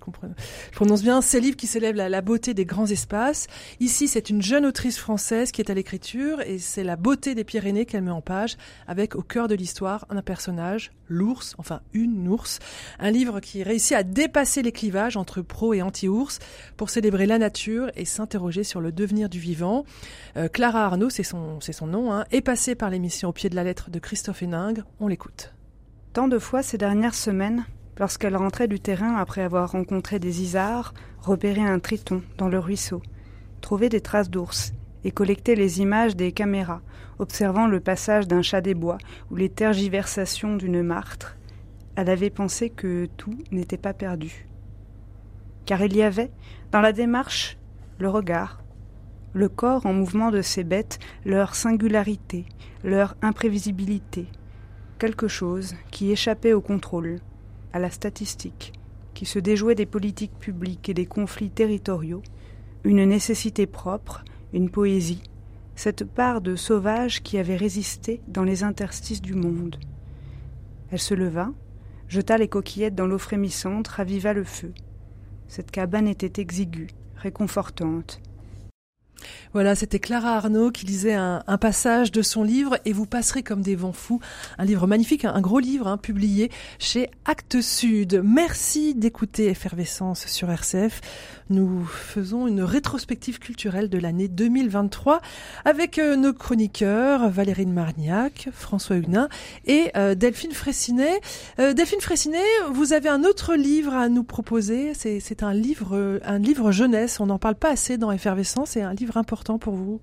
prononce bien. Ces livres qui célèbrent la, la beauté des grands espaces. Ici, c'est une jeune autrice française qui est à l'écriture et c'est la beauté des Pyrénées qu'elle met en page avec au cœur de l'histoire un personnage, l'ours, enfin une ours. Un livre qui réussit à dépasser les clivages entre pro et anti-ours pour célébrer la nature et s'interroger sur le devenir du vivant. Euh, Clara Arnaud, c'est son, c'est son nom, hein, est passée par l'émission Au pied de la lettre de Christophe Héningre. On l'écoute. Tant de fois ces dernières semaines, lorsqu'elle rentrait du terrain après avoir rencontré des isards, repéré un triton dans le ruisseau, trouvé des traces d'ours et collecté les images des caméras, observant le passage d'un chat des bois ou les tergiversations d'une martre, elle avait pensé que tout n'était pas perdu. Car il y avait, dans la démarche, le regard, le corps en mouvement de ces bêtes, leur singularité, leur imprévisibilité, quelque chose qui échappait au contrôle, à la statistique, qui se déjouait des politiques publiques et des conflits territoriaux, une nécessité propre, une poésie, cette part de sauvage qui avait résisté dans les interstices du monde. Elle se leva, jeta les coquillettes dans l'eau frémissante, raviva le feu. Cette cabane était exiguë, réconfortante. Voilà, c'était Clara Arnaud qui lisait un, passage de son livre et vous passerez comme des vents fous. Un livre magnifique, un, gros livre hein, publié chez Actes Sud. Merci d'écouter Effervescence sur RCF. Nous faisons une rétrospective culturelle de l'année 2023 avec euh, nos chroniqueurs Valérine Marniac, François Huguenin et euh, Delphine Fraissinet. Euh, Delphine Fraissinet, vous avez un autre livre à nous proposer. C'est un livre, un livre jeunesse. On n'en parle pas assez dans Effervescence. Important pour vous?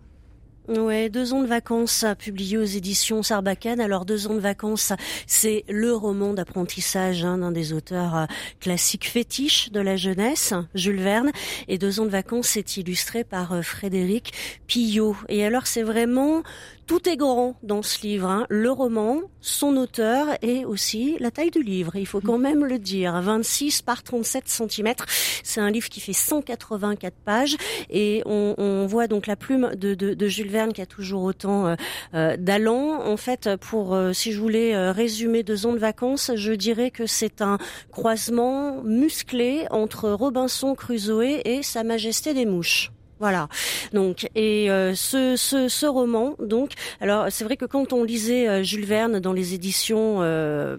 Ouais, deux ans de vacances publié aux éditions Sarbacane. Alors deux ans de vacances, c'est le roman d'apprentissage hein, d'un des auteurs euh, classiques fétiches de la jeunesse, Jules Verne. Et deux ans de vacances, c'est illustré par euh, Frédéric Pillot. Et alors c'est vraiment Tout est grand dans ce livre, hein. le roman, son auteur et aussi la taille du livre. Il faut quand même le dire. 26 par 37 cm. C'est un livre qui fait 184 pages et on, voit donc la plume de, de, de, Jules Verne qui a toujours autant euh, euh d'allant. En fait, pour euh, si je voulais euh, résumer deux ans de vacances, je dirais que c'est un croisement musclé entre Robinson Crusoe et Sa Majesté des Mouches. Voilà. Donc et euh, ce, ce, ce, roman, donc alors c'est vrai que quand on lisait euh, Jules Verne dans les éditions euh,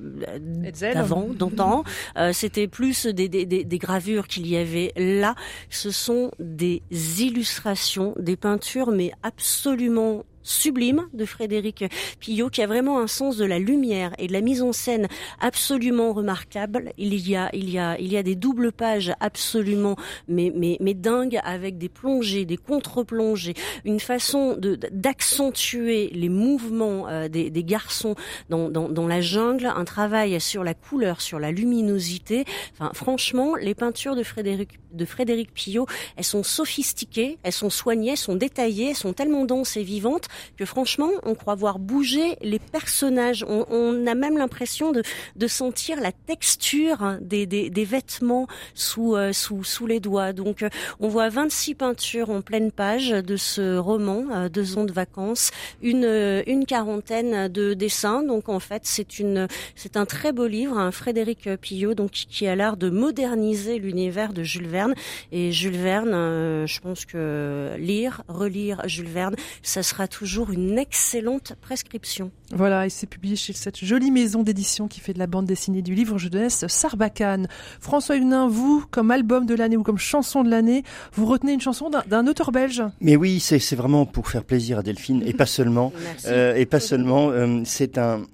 d'avant, d'antan, euh, c'était plus des, des, des gravures qu'il y avait là. Ce sont des illustrations, des peintures, mais absolument sublime de Frédéric Pillot qui a vraiment un sens de la lumière et de la mise en scène absolument remarquable. Il y a il y a il y a des doubles pages absolument mais mais mais dingues avec des plongées, des contre-plongées, une façon de d'accentuer les mouvements euh, des, des garçons dans, dans dans la jungle, un travail sur la couleur, sur la luminosité. Enfin franchement, les peintures de Frédéric de Frédéric Pillot, elles sont sophistiquées, elles sont soignées, elles sont détaillées, elles sont tellement denses et vivantes que franchement, on croit voir bouger les personnages. On, on a même l'impression de, de sentir la texture des, des, des vêtements sous, euh, sous, sous les doigts. Donc, euh, on voit 26 peintures en pleine page de ce roman, euh, Deux ans de vacances, une, une quarantaine de dessins. Donc, en fait, c'est une, c'est un très beau livre, un Frédéric Pillot, donc qui a l'art de moderniser l'univers de Jules Verne et Jules Verne, je pense que lire, relire Jules Verne, ça sera toujours une excellente prescription. Voilà, et c'est publié chez cette jolie maison d'édition qui fait de la bande dessinée du livre jeunesse Sarbacane. François Hunin, vous, comme album de l'année ou comme chanson de l'année, vous retenez une chanson d'un auteur belge? Mais oui, c'est vraiment pour faire plaisir à Delphine, et pas seulement. euh, et pas seulement. Euh, c'est un...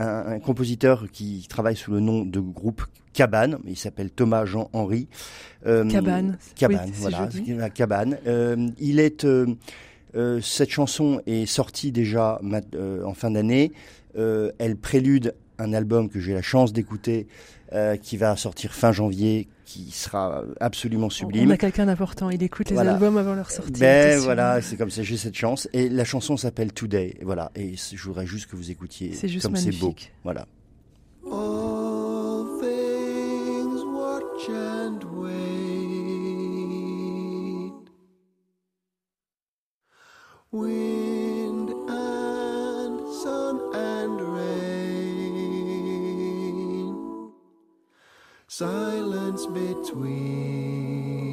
Un, un, compositeur qui travaille sous le nom de groupe Cabane, il s'appelle Thomas Jean Henry. Euh, Cabane. Cabane, oui, voilà, la Cabane. Euh, il est euh, euh, cette chanson est sortie déjà euh, en fin d'année. Euh, elle prélude un album que j'ai la chance d'écouter, qui va sortir fin janvier, qui sera absolument sublime. On a quelqu'un d'important, il écoute les voilà. albums avant leur sortie. Ben voilà, c'est comme ça, j'ai cette chance. Et la chanson s'appelle Today, voilà. Et je voudrais juste que vous écoutiez comme c'est beau. Voilà. All things watch and wait. Wind and sun and rain. Silence between.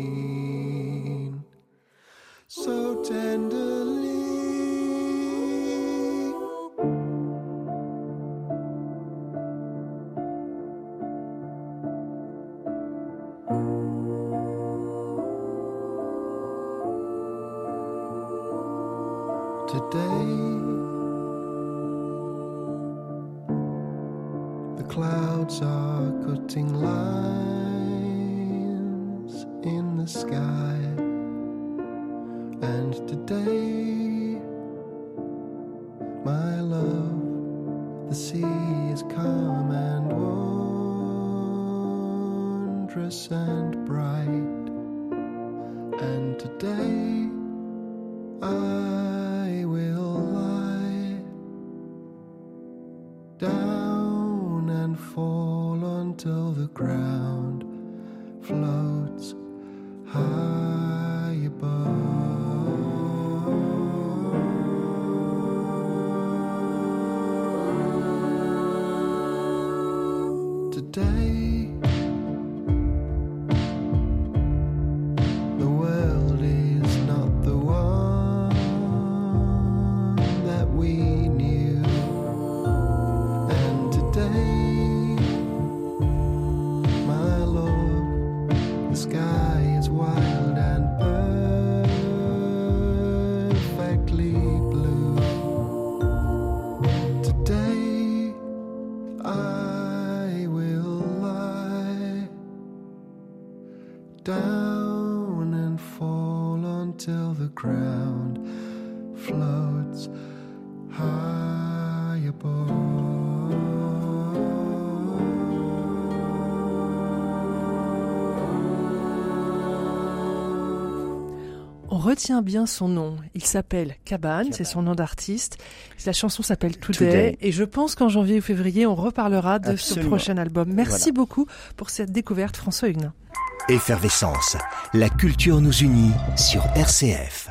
Retiens bien son nom. Il s'appelle Cabane, c'est son nom d'artiste. La chanson s'appelle Today, Today. et je pense qu'en janvier ou février, on reparlera de Absolument. ce prochain album. Merci Voilà. beaucoup pour cette découverte, François Huguenin. Effervescence, la culture nous unit sur RCF.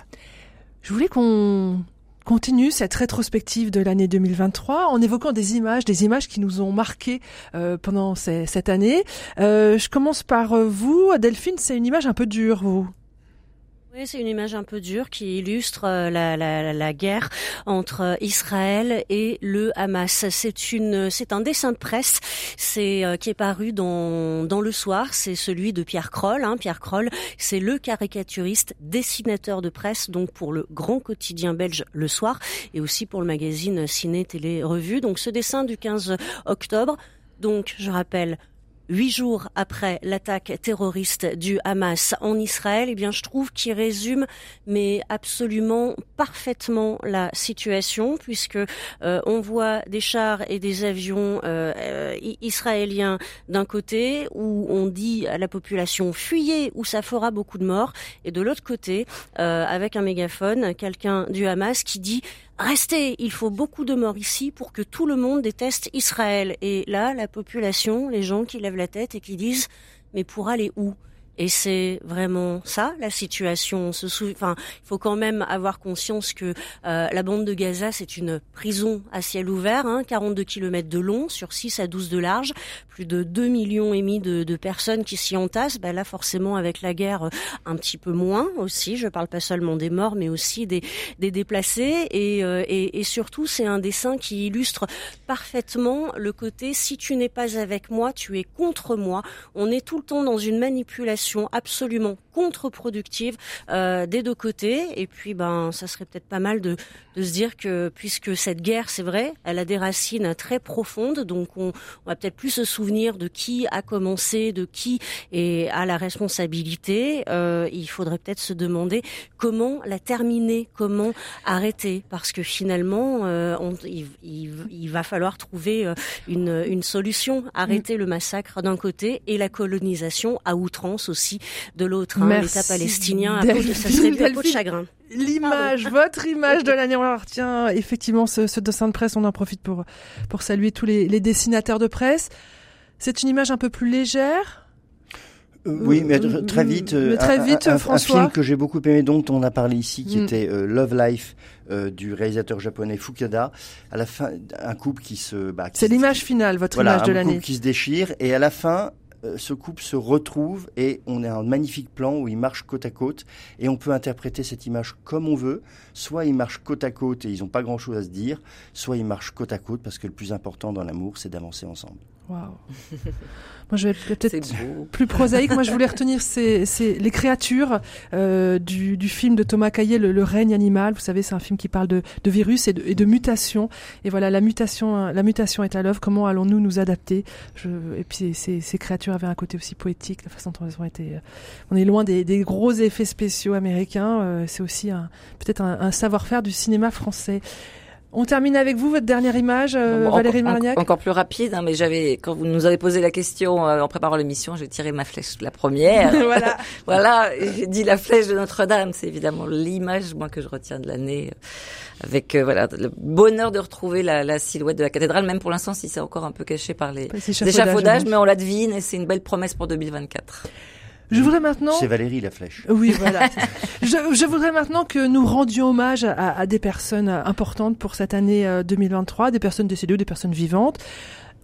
Je voulais qu'on continue cette rétrospective de l'année 2023 en évoquant des images, des images qui nous ont marqués euh, pendant ces- cette année. Euh, je commence par euh, vous, Delphine, c'est une image un peu dure, vous. Oui, c'est une image un peu dure qui illustre euh, la, la, la guerre entre euh, Israël et le Hamas. C'est une, un dessin de presse, euh, qui est paru dans le soir. C'est celui de Pierre Kroll. Hein. Pierre Kroll, c'est le caricaturiste, dessinateur de presse, donc pour le grand quotidien belge Le Soir et aussi pour le magazine Ciné Télé Revue. Donc ce dessin du 15 octobre. Donc je rappelle huit jours après l'attaque terroriste du Hamas en Israël, eh bien, je trouve qu'il résume, mais absolument parfaitement la situation, puisque euh, on voit des chars et des avions euh, israéliens d'un côté, où on dit à la population fuyez, où ça fera beaucoup de morts, et de l'autre côté, euh, avec un mégaphone, quelqu'un du Hamas qui dit Restez, il faut beaucoup de morts ici pour que tout le monde déteste Israël. Et là, la population, les gens qui lèvent la tête et qui disent, mais pour aller où? Et c'est vraiment ça la situation. On se sou- Enfin, il faut quand même avoir conscience que euh, la bande de Gaza c'est une prison à ciel ouvert, hein, 42 km de long sur 6 à 12 de large, plus de 2 millions et demi de, personnes qui s'y entassent. Ben là, forcément, avec la guerre, euh, un petit peu moins aussi. Je parle pas seulement des morts, mais aussi des, des déplacés. Et, euh, et, et surtout, c'est un dessin qui illustre parfaitement le côté si tu n'es pas avec moi, tu es contre moi. On est tout le temps dans une manipulation absolument contre-productive euh, des deux côtés. Et puis, ben, ça serait peut-être pas mal de, de se dire que puisque cette guerre, c'est vrai, elle a des racines très profondes, donc on, on va peut-être plus se souvenir de qui a commencé, de qui est à la responsabilité. Euh, il faudrait peut-être se demander comment la terminer, comment arrêter, parce que finalement, euh, on, il, il- il va falloir trouver une, une solution, arrêter le massacre d'un côté et la colonisation à outrance aussi de l'autre. hein. L'État palestinien, à peau de- ça serait peau de chagrin. L'image, votre image de l'année, on la retient effectivement ce, ce dessin de presse, on en profite pour, pour saluer tous les, les dessinateurs de presse. C'est une image un peu plus légère Euh, oui, mais Euh, tr- très vite. euh, mais très un- vite, un, un, François. Un film que j'ai beaucoup aimé, dont on a parlé ici, qui Mm. était euh, Love Life euh, du réalisateur japonais Fukada. À la fin, un couple qui se. Bah, C'est l'image finale, votre voilà, image de un l'année. couple qui se déchire et à la fin. Euh, Ce couple se retrouve et on a un magnifique plan où ils marchent côte à côte et on peut interpréter cette image comme on veut. Soit ils marchent côte à côte et ils n'ont pas grand chose à se dire, soit ils marchent côte à côte parce que le plus important dans l'amour, c'est d'avancer ensemble. Waouh. Moi, je vais être peut-être plus prosaïque. Moi, je voulais retenir ces, ces- les créatures euh, du, du film de Thomas Caillet, le, le règne animal. Vous savez, c'est un film qui parle de, de virus et de, et de mutation. Et voilà, la mutation, la mutation est à l'œuvre. Comment allons-nous nous adapter? Je, Et puis, ces, ces créatures avaient un côté aussi poétique, la façon dont elles ont été. euh, on est loin des, des gros effets spéciaux américains. euh, c'est aussi peut-être un, un savoir-faire du cinéma français. On termine avec vous, votre dernière image, euh, Bon, Valérie encore, Marniac. encore plus rapide, hein, mais j'avais quand vous nous avez posé la question euh, en préparant l'émission, j'ai tiré ma flèche la première. voilà. voilà, j'ai dit la flèche de Notre-Dame. C'est évidemment l'image moi que je retiens de l'année, euh, avec euh, voilà le bonheur de retrouver la, la silhouette de la cathédrale, même pour l'instant si c'est encore un peu caché par les échafaudages, échafaudages, mais on la devine et c'est une belle promesse pour 2024. Je voudrais maintenant. C'est Valérie la flèche. Oui, voilà. je, je voudrais maintenant que nous rendions hommage à, à des personnes euh, importantes pour cette année euh, 2023, des personnes décédées ou des personnes vivantes.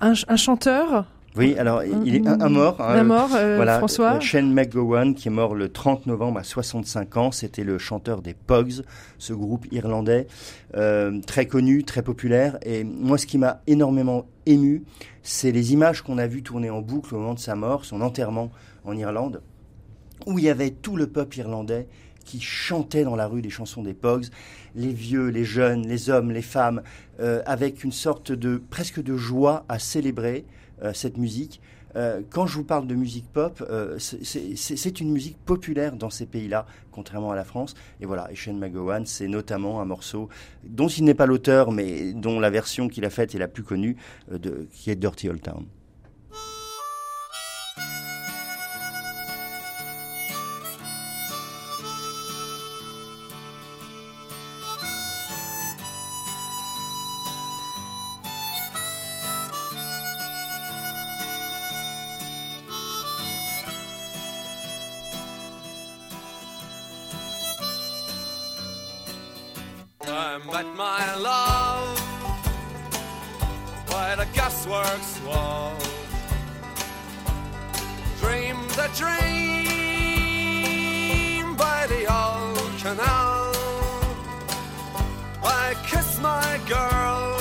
Un, ch- un chanteur, Oui, alors il est un, un mort. hein, un mort, euh, voilà, François. euh, Shane McGowan, qui est mort le 30 novembre à 65 ans, c'était le chanteur des Pogs, ce groupe irlandais euh, très connu, très populaire. Et moi, ce qui m'a énormément ému, c'est les images qu'on a vues tourner en boucle au moment de sa mort, son enterrement en Irlande, où il y avait tout le peuple irlandais qui chantait dans la rue des chansons des Pogs, les vieux, les jeunes, les hommes, les femmes, euh, avec une sorte de presque de joie à célébrer euh, cette musique. Euh, quand je vous parle de musique pop, c'est- une musique populaire dans ces pays-là, contrairement à la France. Et voilà, et Shane McGowan, c'est notamment un morceau dont il n'est pas l'auteur, mais dont la version qu'il a faite est la plus connue, qui est Dirty Old Town. The gasworks wall. Dreamed a dream by the old canal. I kiss my girl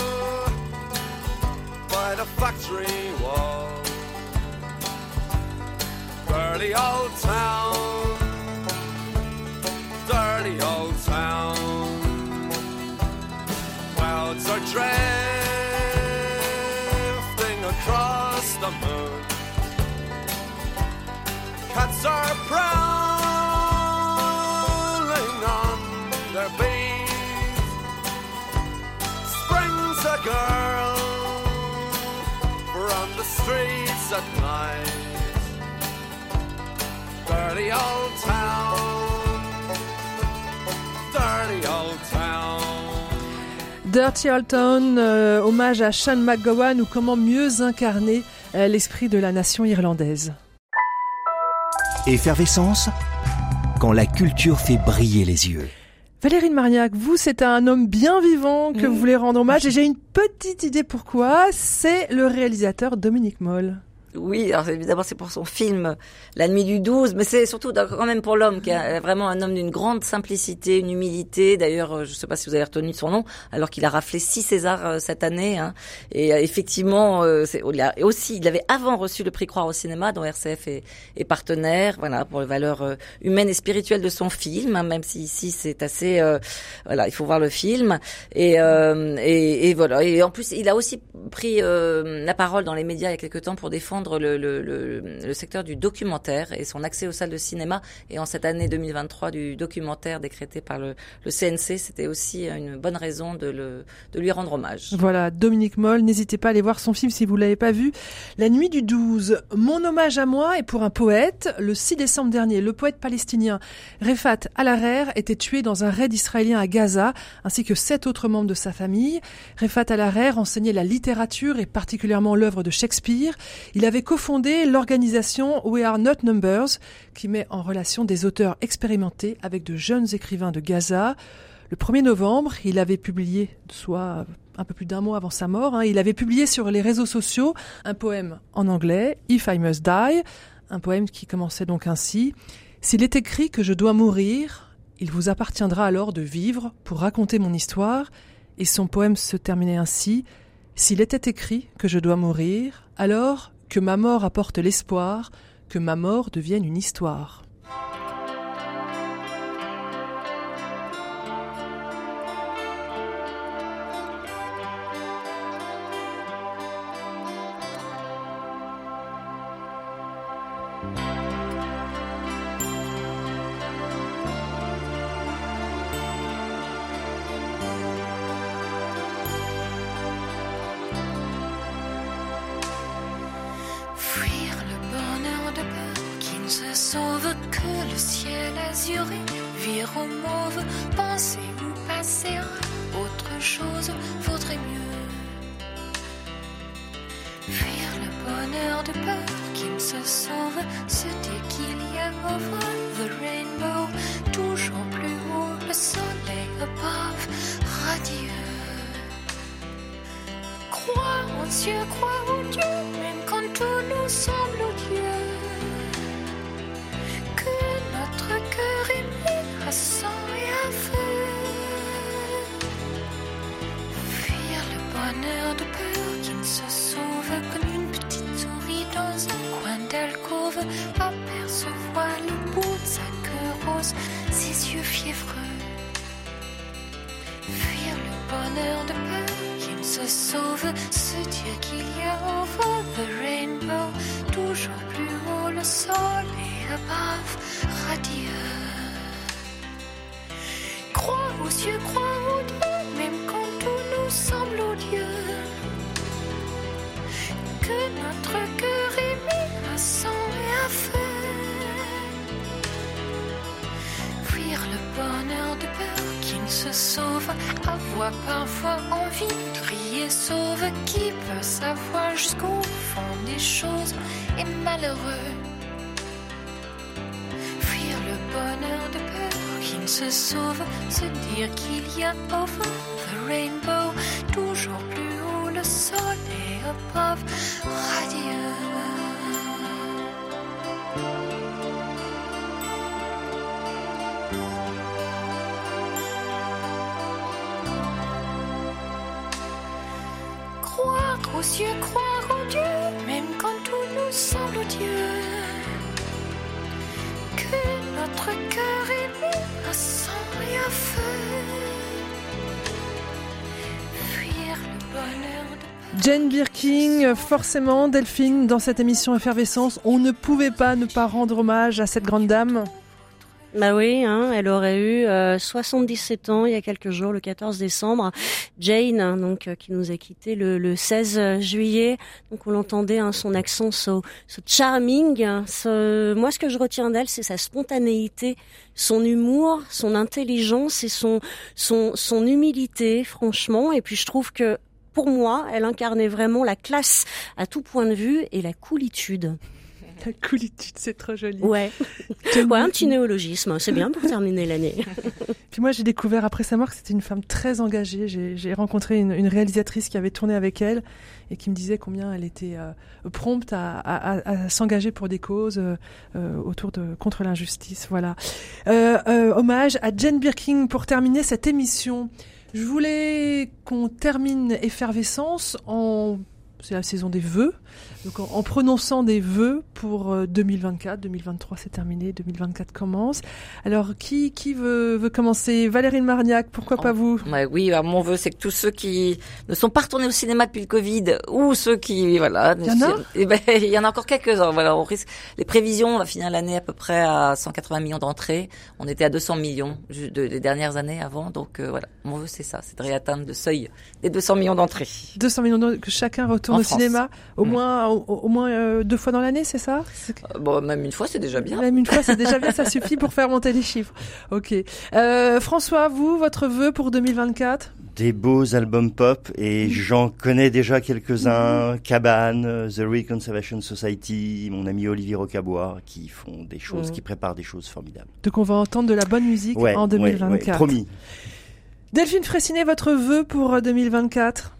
by the factory wall. Dirty old town, dirty old town. Clouds are drifting are prowling on their beat. Springs a girl from the streets at night. Dirty old town, dirty old town. Dirty Old Town, euh, hommage à Sean McGowan ou comment mieux incarner euh, l'esprit de la nation irlandaise. Effervescence quand la culture fait briller les yeux. Valérie de Marillac, vous, c'est un homme bien vivant que vous voulez rendre hommage et j'ai une petite idée pourquoi. C'est le réalisateur Dominique Moll. Oui, alors évidemment c'est pour son film La nuit du 12, mais c'est surtout quand même pour l'homme qui est vraiment un homme d'une grande simplicité, une humilité. D'ailleurs, euh, je ne sais pas si vous avez retenu son nom, alors qu'il a raflé six Césars euh, cette année. Hein. Et euh, effectivement, il a aussi, il avait avant reçu le prix Croire au cinéma, dont RCF est, est partenaire, voilà, pour les valeurs humaines et spirituelles de son film. Hein, même si ici c'est assez, voilà, il faut voir le film. Et, et, et, voilà. Et en plus, il a aussi pris la parole dans les médias il y a quelque temps pour défendre le, le, le, le, secteur du documentaire et son accès aux salles de cinéma. Et en cette année 2023 du documentaire décrété par le, CNC, c'était aussi une bonne raison de, le, de lui rendre hommage. Voilà, Dominique Moll, n'hésitez pas à aller voir son film si vous l'avez pas vu. La nuit du 12, mon hommage à moi est pour un poète. Le 6 décembre dernier, le poète palestinien Refat Al-Harer était tué dans un raid israélien à Gaza, ainsi que sept autres membres de sa famille. Refat Al-Harer enseignait la littérature et particulièrement l'œuvre de Shakespeare. Il avait cofondé l'organisation We Are Not Numbers, qui met en relation des auteurs expérimentés avec de jeunes écrivains de Gaza. Le 1er novembre, il avait publié, soit un peu plus d'un mois avant sa mort, hein, il avait publié sur les réseaux sociaux un poème en anglais, If I Must Die, un poème qui commençait donc ainsi. S'il est écrit que je dois mourir, il vous appartiendra alors de vivre pour raconter mon histoire, et son poème se terminait ainsi. S'il était écrit que je dois mourir, alors que ma mort apporte l'espoir, que ma mort devienne une histoire. se sauve, que le ciel azuré vire au mauve, pensez ou passez autre chose? Vaudrait mieux. Fuir le bonheur de peur qui ne se sauve, se dit qu'il y a over the rainbow, toujours plus haut, le soleil above, radieux. Crois en Dieu, crois en Dieu, même quand tout nous semble odieux. un cœur ému à sang et à feu. Fuir le bonheur de peur qui ne se sauve comme une petite souris dans un coin d'alcôve. Apercevoir le bout de sa queue rose, ses yeux fiévreux. Fuir le bonheur de peur qui se sauve, ce Dieu qu'il y a au fond the rainbow, toujours plus haut le sol et above, radieux. Crois aux cieux, crois aux dieux, même quand tout nous semble odieux. Que notre cœur est mis à sang et à feu. Fuir le bonheur de peur avoir parfois envie crier sauve qui peut savoir jusqu'au fond des choses? Et malheureux. Fuir le bonheur de peur qui ne se sauve, se dire qu'il y a over the rainbow. Toujours plus haut, le soleil above, radieux. Aux cieux, croire en Dieu, même quand tout nous semble odieux. Que notre cœur est mis à sang et à feu. Fuir le bonheur de Jane Birkin, forcément, Delphine, dans cette émission Effervescence, on ne pouvait pas ne pas rendre hommage à cette grande dame. Bah oui, hein, elle aurait eu euh, 77 ans il y a quelques jours, le 14 décembre. Jane, hein, donc euh, qui nous a quitté le, le 16 juillet. Donc on l'entendait, hein, son accent so, so charming. ce- Moi, ce que je retiens d'elle, c'est sa spontanéité, son humour, son intelligence et son son son humilité, franchement. Et puis je trouve que pour moi, elle incarnait vraiment la classe à tout point de vue et la coolitude. La coolitude, c'est trop joli. Ouais. ouais, un petit néologisme, c'est bien pour terminer l'année. Puis moi, j'ai découvert après sa mort que c'était une femme très engagée. J'ai rencontré une, une réalisatrice qui avait tourné avec elle et qui me disait combien elle était euh, prompte à, à- à- à s'engager pour des causes euh, euh, autour de contre l'injustice. Voilà. Euh, euh, hommage à Jane Birkin pour terminer cette émission. Je voulais qu'on termine Effervescence en c'est la saison des vœux. Donc en, en prononçant des vœux pour euh, 2024, 2023 c'est terminé, 2024 commence. Alors qui qui veut, veut commencer? Valérie Marniac, pourquoi pas vous? Ouais, oui, alors, mon vœu, c'est que tous ceux qui ne sont pas retournés au cinéma depuis le Covid, ou ceux qui, voilà, Il y en a? Eh ben, y en a encore quelques-uns. Voilà, on risque. Les prévisions, on va finir l'année à peu près à 180 millions d'entrées. On était à 200 millions de, des dernières années avant, donc euh, voilà, mon vœu, c'est ça, c'est de réatteindre le seuil des 200 millions d'entrées. 200 millions d'euros, que chacun retourne En au France. cinéma au Mm. moins au, au moins euh, deux fois dans l'année, c'est ça? Euh, Bon, même une fois, c'est déjà bien. Même une fois, c'est déjà bien, ça suffit pour faire monter les chiffres. Ok. Euh, François, vous, votre vœu pour 2024 Des beaux albums pop et j'en connais déjà quelques-uns. Cabane, euh, The Reconservation Society, mon ami Olivier Rocabois, qui font des choses, Mm. qui préparent des choses formidables. Donc on va entendre de la bonne musique Ouais, en ouais, 2024. ouais, promis. Delphine Fressinet, votre vœu pour euh, 2024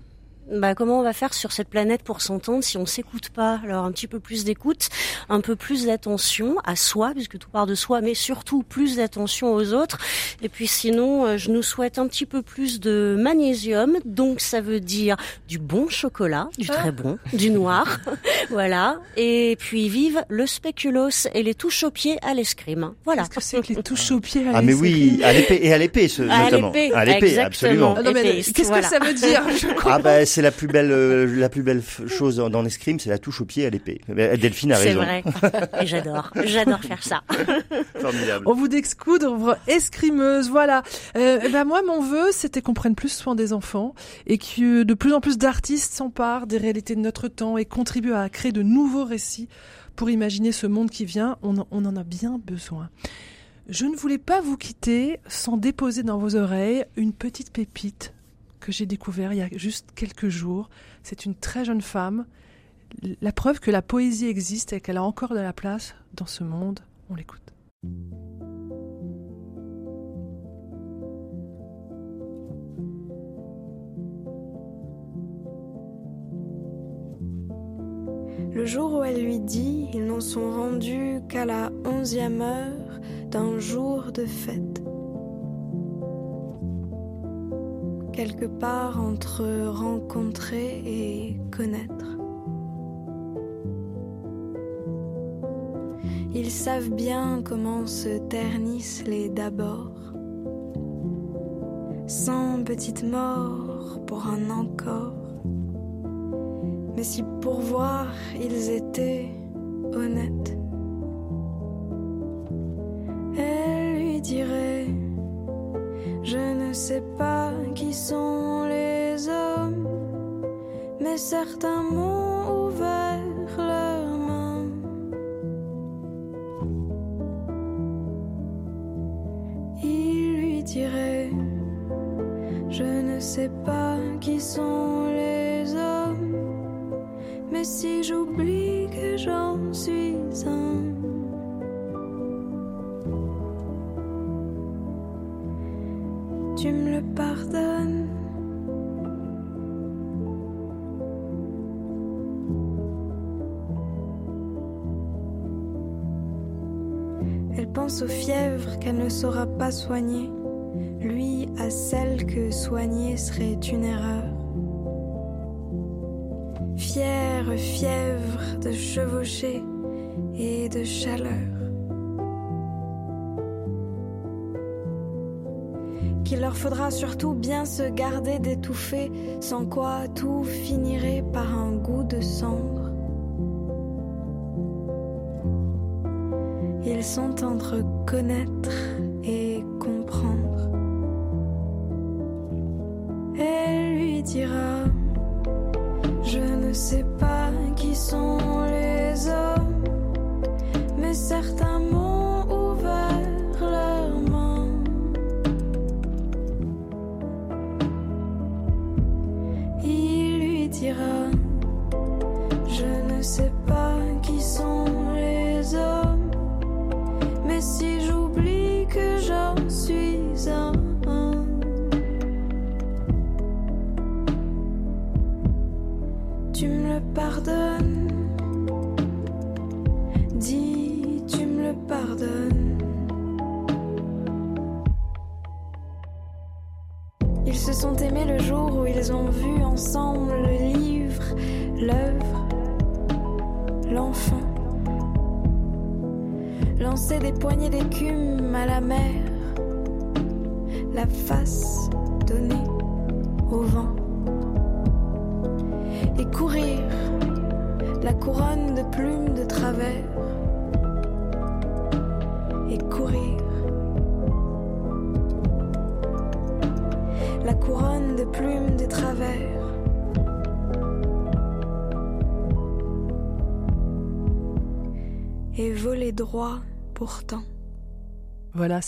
Bah, comment on va faire sur cette planète pour s'entendre si on s'écoute pas? Alors un petit peu plus d'écoute, un peu plus d'attention à soi, puisque tout part de soi, mais surtout plus d'attention aux autres. Et puis sinon, euh, je nous souhaite un petit peu plus de magnésium, donc ça veut dire du bon chocolat, du très bon, du noir, voilà. Et puis vive le spéculoos et les touches aux pieds à l'escrime. Voilà. Qu'est-ce que c'est que les touches aux pieds à Ah mais l'escrime? oui, à l'épée et à l'épée ce, À notamment. l'épée, à l'épée, absolument. Ah Qu'est-ce voilà. que ça veut dire Je. Ah bah c'est la plus belle euh, la plus belle chose dans, l'escrime, c'est la touche au pied à l'épée. Mais Delphine a C'est raison. vrai. Et j'adore. J'adore faire ça. Formidable. On vous d'excoudre escrimeuse, voilà. Euh, eh ben moi, mon vœu, c'était qu'on prenne plus soin des enfants et que de plus en plus d'artistes s'emparent des réalités de notre temps et contribuent à créer de nouveaux récits pour imaginer ce monde qui vient. On, en- on en a bien besoin. Je ne voulais pas vous quitter sans déposer dans vos oreilles une petite pépite que j'ai découvert il y a juste quelques jours. C'est une très jeune femme. La preuve que la poésie existe et qu'elle a encore de la place dans ce monde. On l'écoute. Le jour où elle lui dit, ils n'en sont rendus qu'à la onzième heure d'un jour de fête. Quelque part entre rencontrer et connaître. Ils savent bien comment se ternissent les d'abord. Sans petite mort pour un encore. Mais si pour voir ils étaient honnêtes, sais pas qui sont les hommes, mais certains m'ont ouvert leurs mains. Il lui dirait Je ne sais pas qui sont les hommes. Mais si j'oublie aux fièvres qu'elle ne saura pas soigner, lui à celle que soigner serait une erreur. Fière fièvre de chevaucher et de chaleur. Qu'il leur faudra surtout bien se garder d'étouffer, sans quoi tout finirait par un goût de cendre. Ils sont entre connaître et comprendre.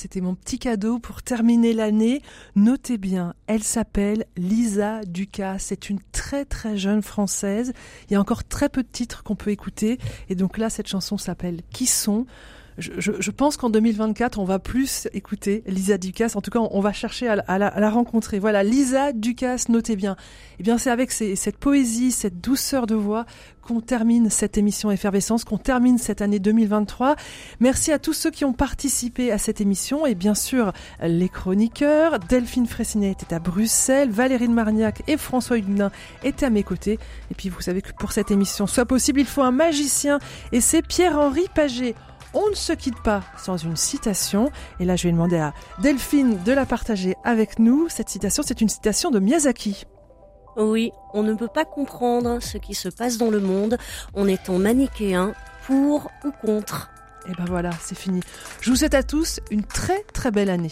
C'était mon petit cadeau pour terminer l'année. Notez bien, elle s'appelle Lisa Ducasse. C'est une très très jeune française. Il y a encore très peu de titres qu'on peut écouter. Et donc là, cette chanson s'appelle Qui sont? Je, je, pense qu'en 2024, on va plus écouter Lisa Ducasse. En tout cas, on va chercher à, la, à la, rencontrer. Voilà, Lisa Ducasse, notez bien. Eh bien, c'est avec ces, cette poésie, cette douceur de voix qu'on termine cette émission Effervescence, qu'on termine cette année 2023. Merci à tous ceux qui ont participé à cette émission et bien sûr les chroniqueurs. Delphine Fressinet était à Bruxelles, Valérie Marniac et François Huguenin étaient à mes côtés. Et puis vous savez que pour cette émission soit possible, il faut un magicien et c'est Pierre-Henri Paget. On ne se quitte pas sans une citation. Et là, je vais demander à Delphine de la partager avec nous. Cette citation, c'est une citation de Miyazaki. Oui, on ne peut pas comprendre ce qui se passe dans le monde en étant manichéen, pour ou contre. Et ben voilà, c'est fini. Je vous souhaite à tous une très très belle année.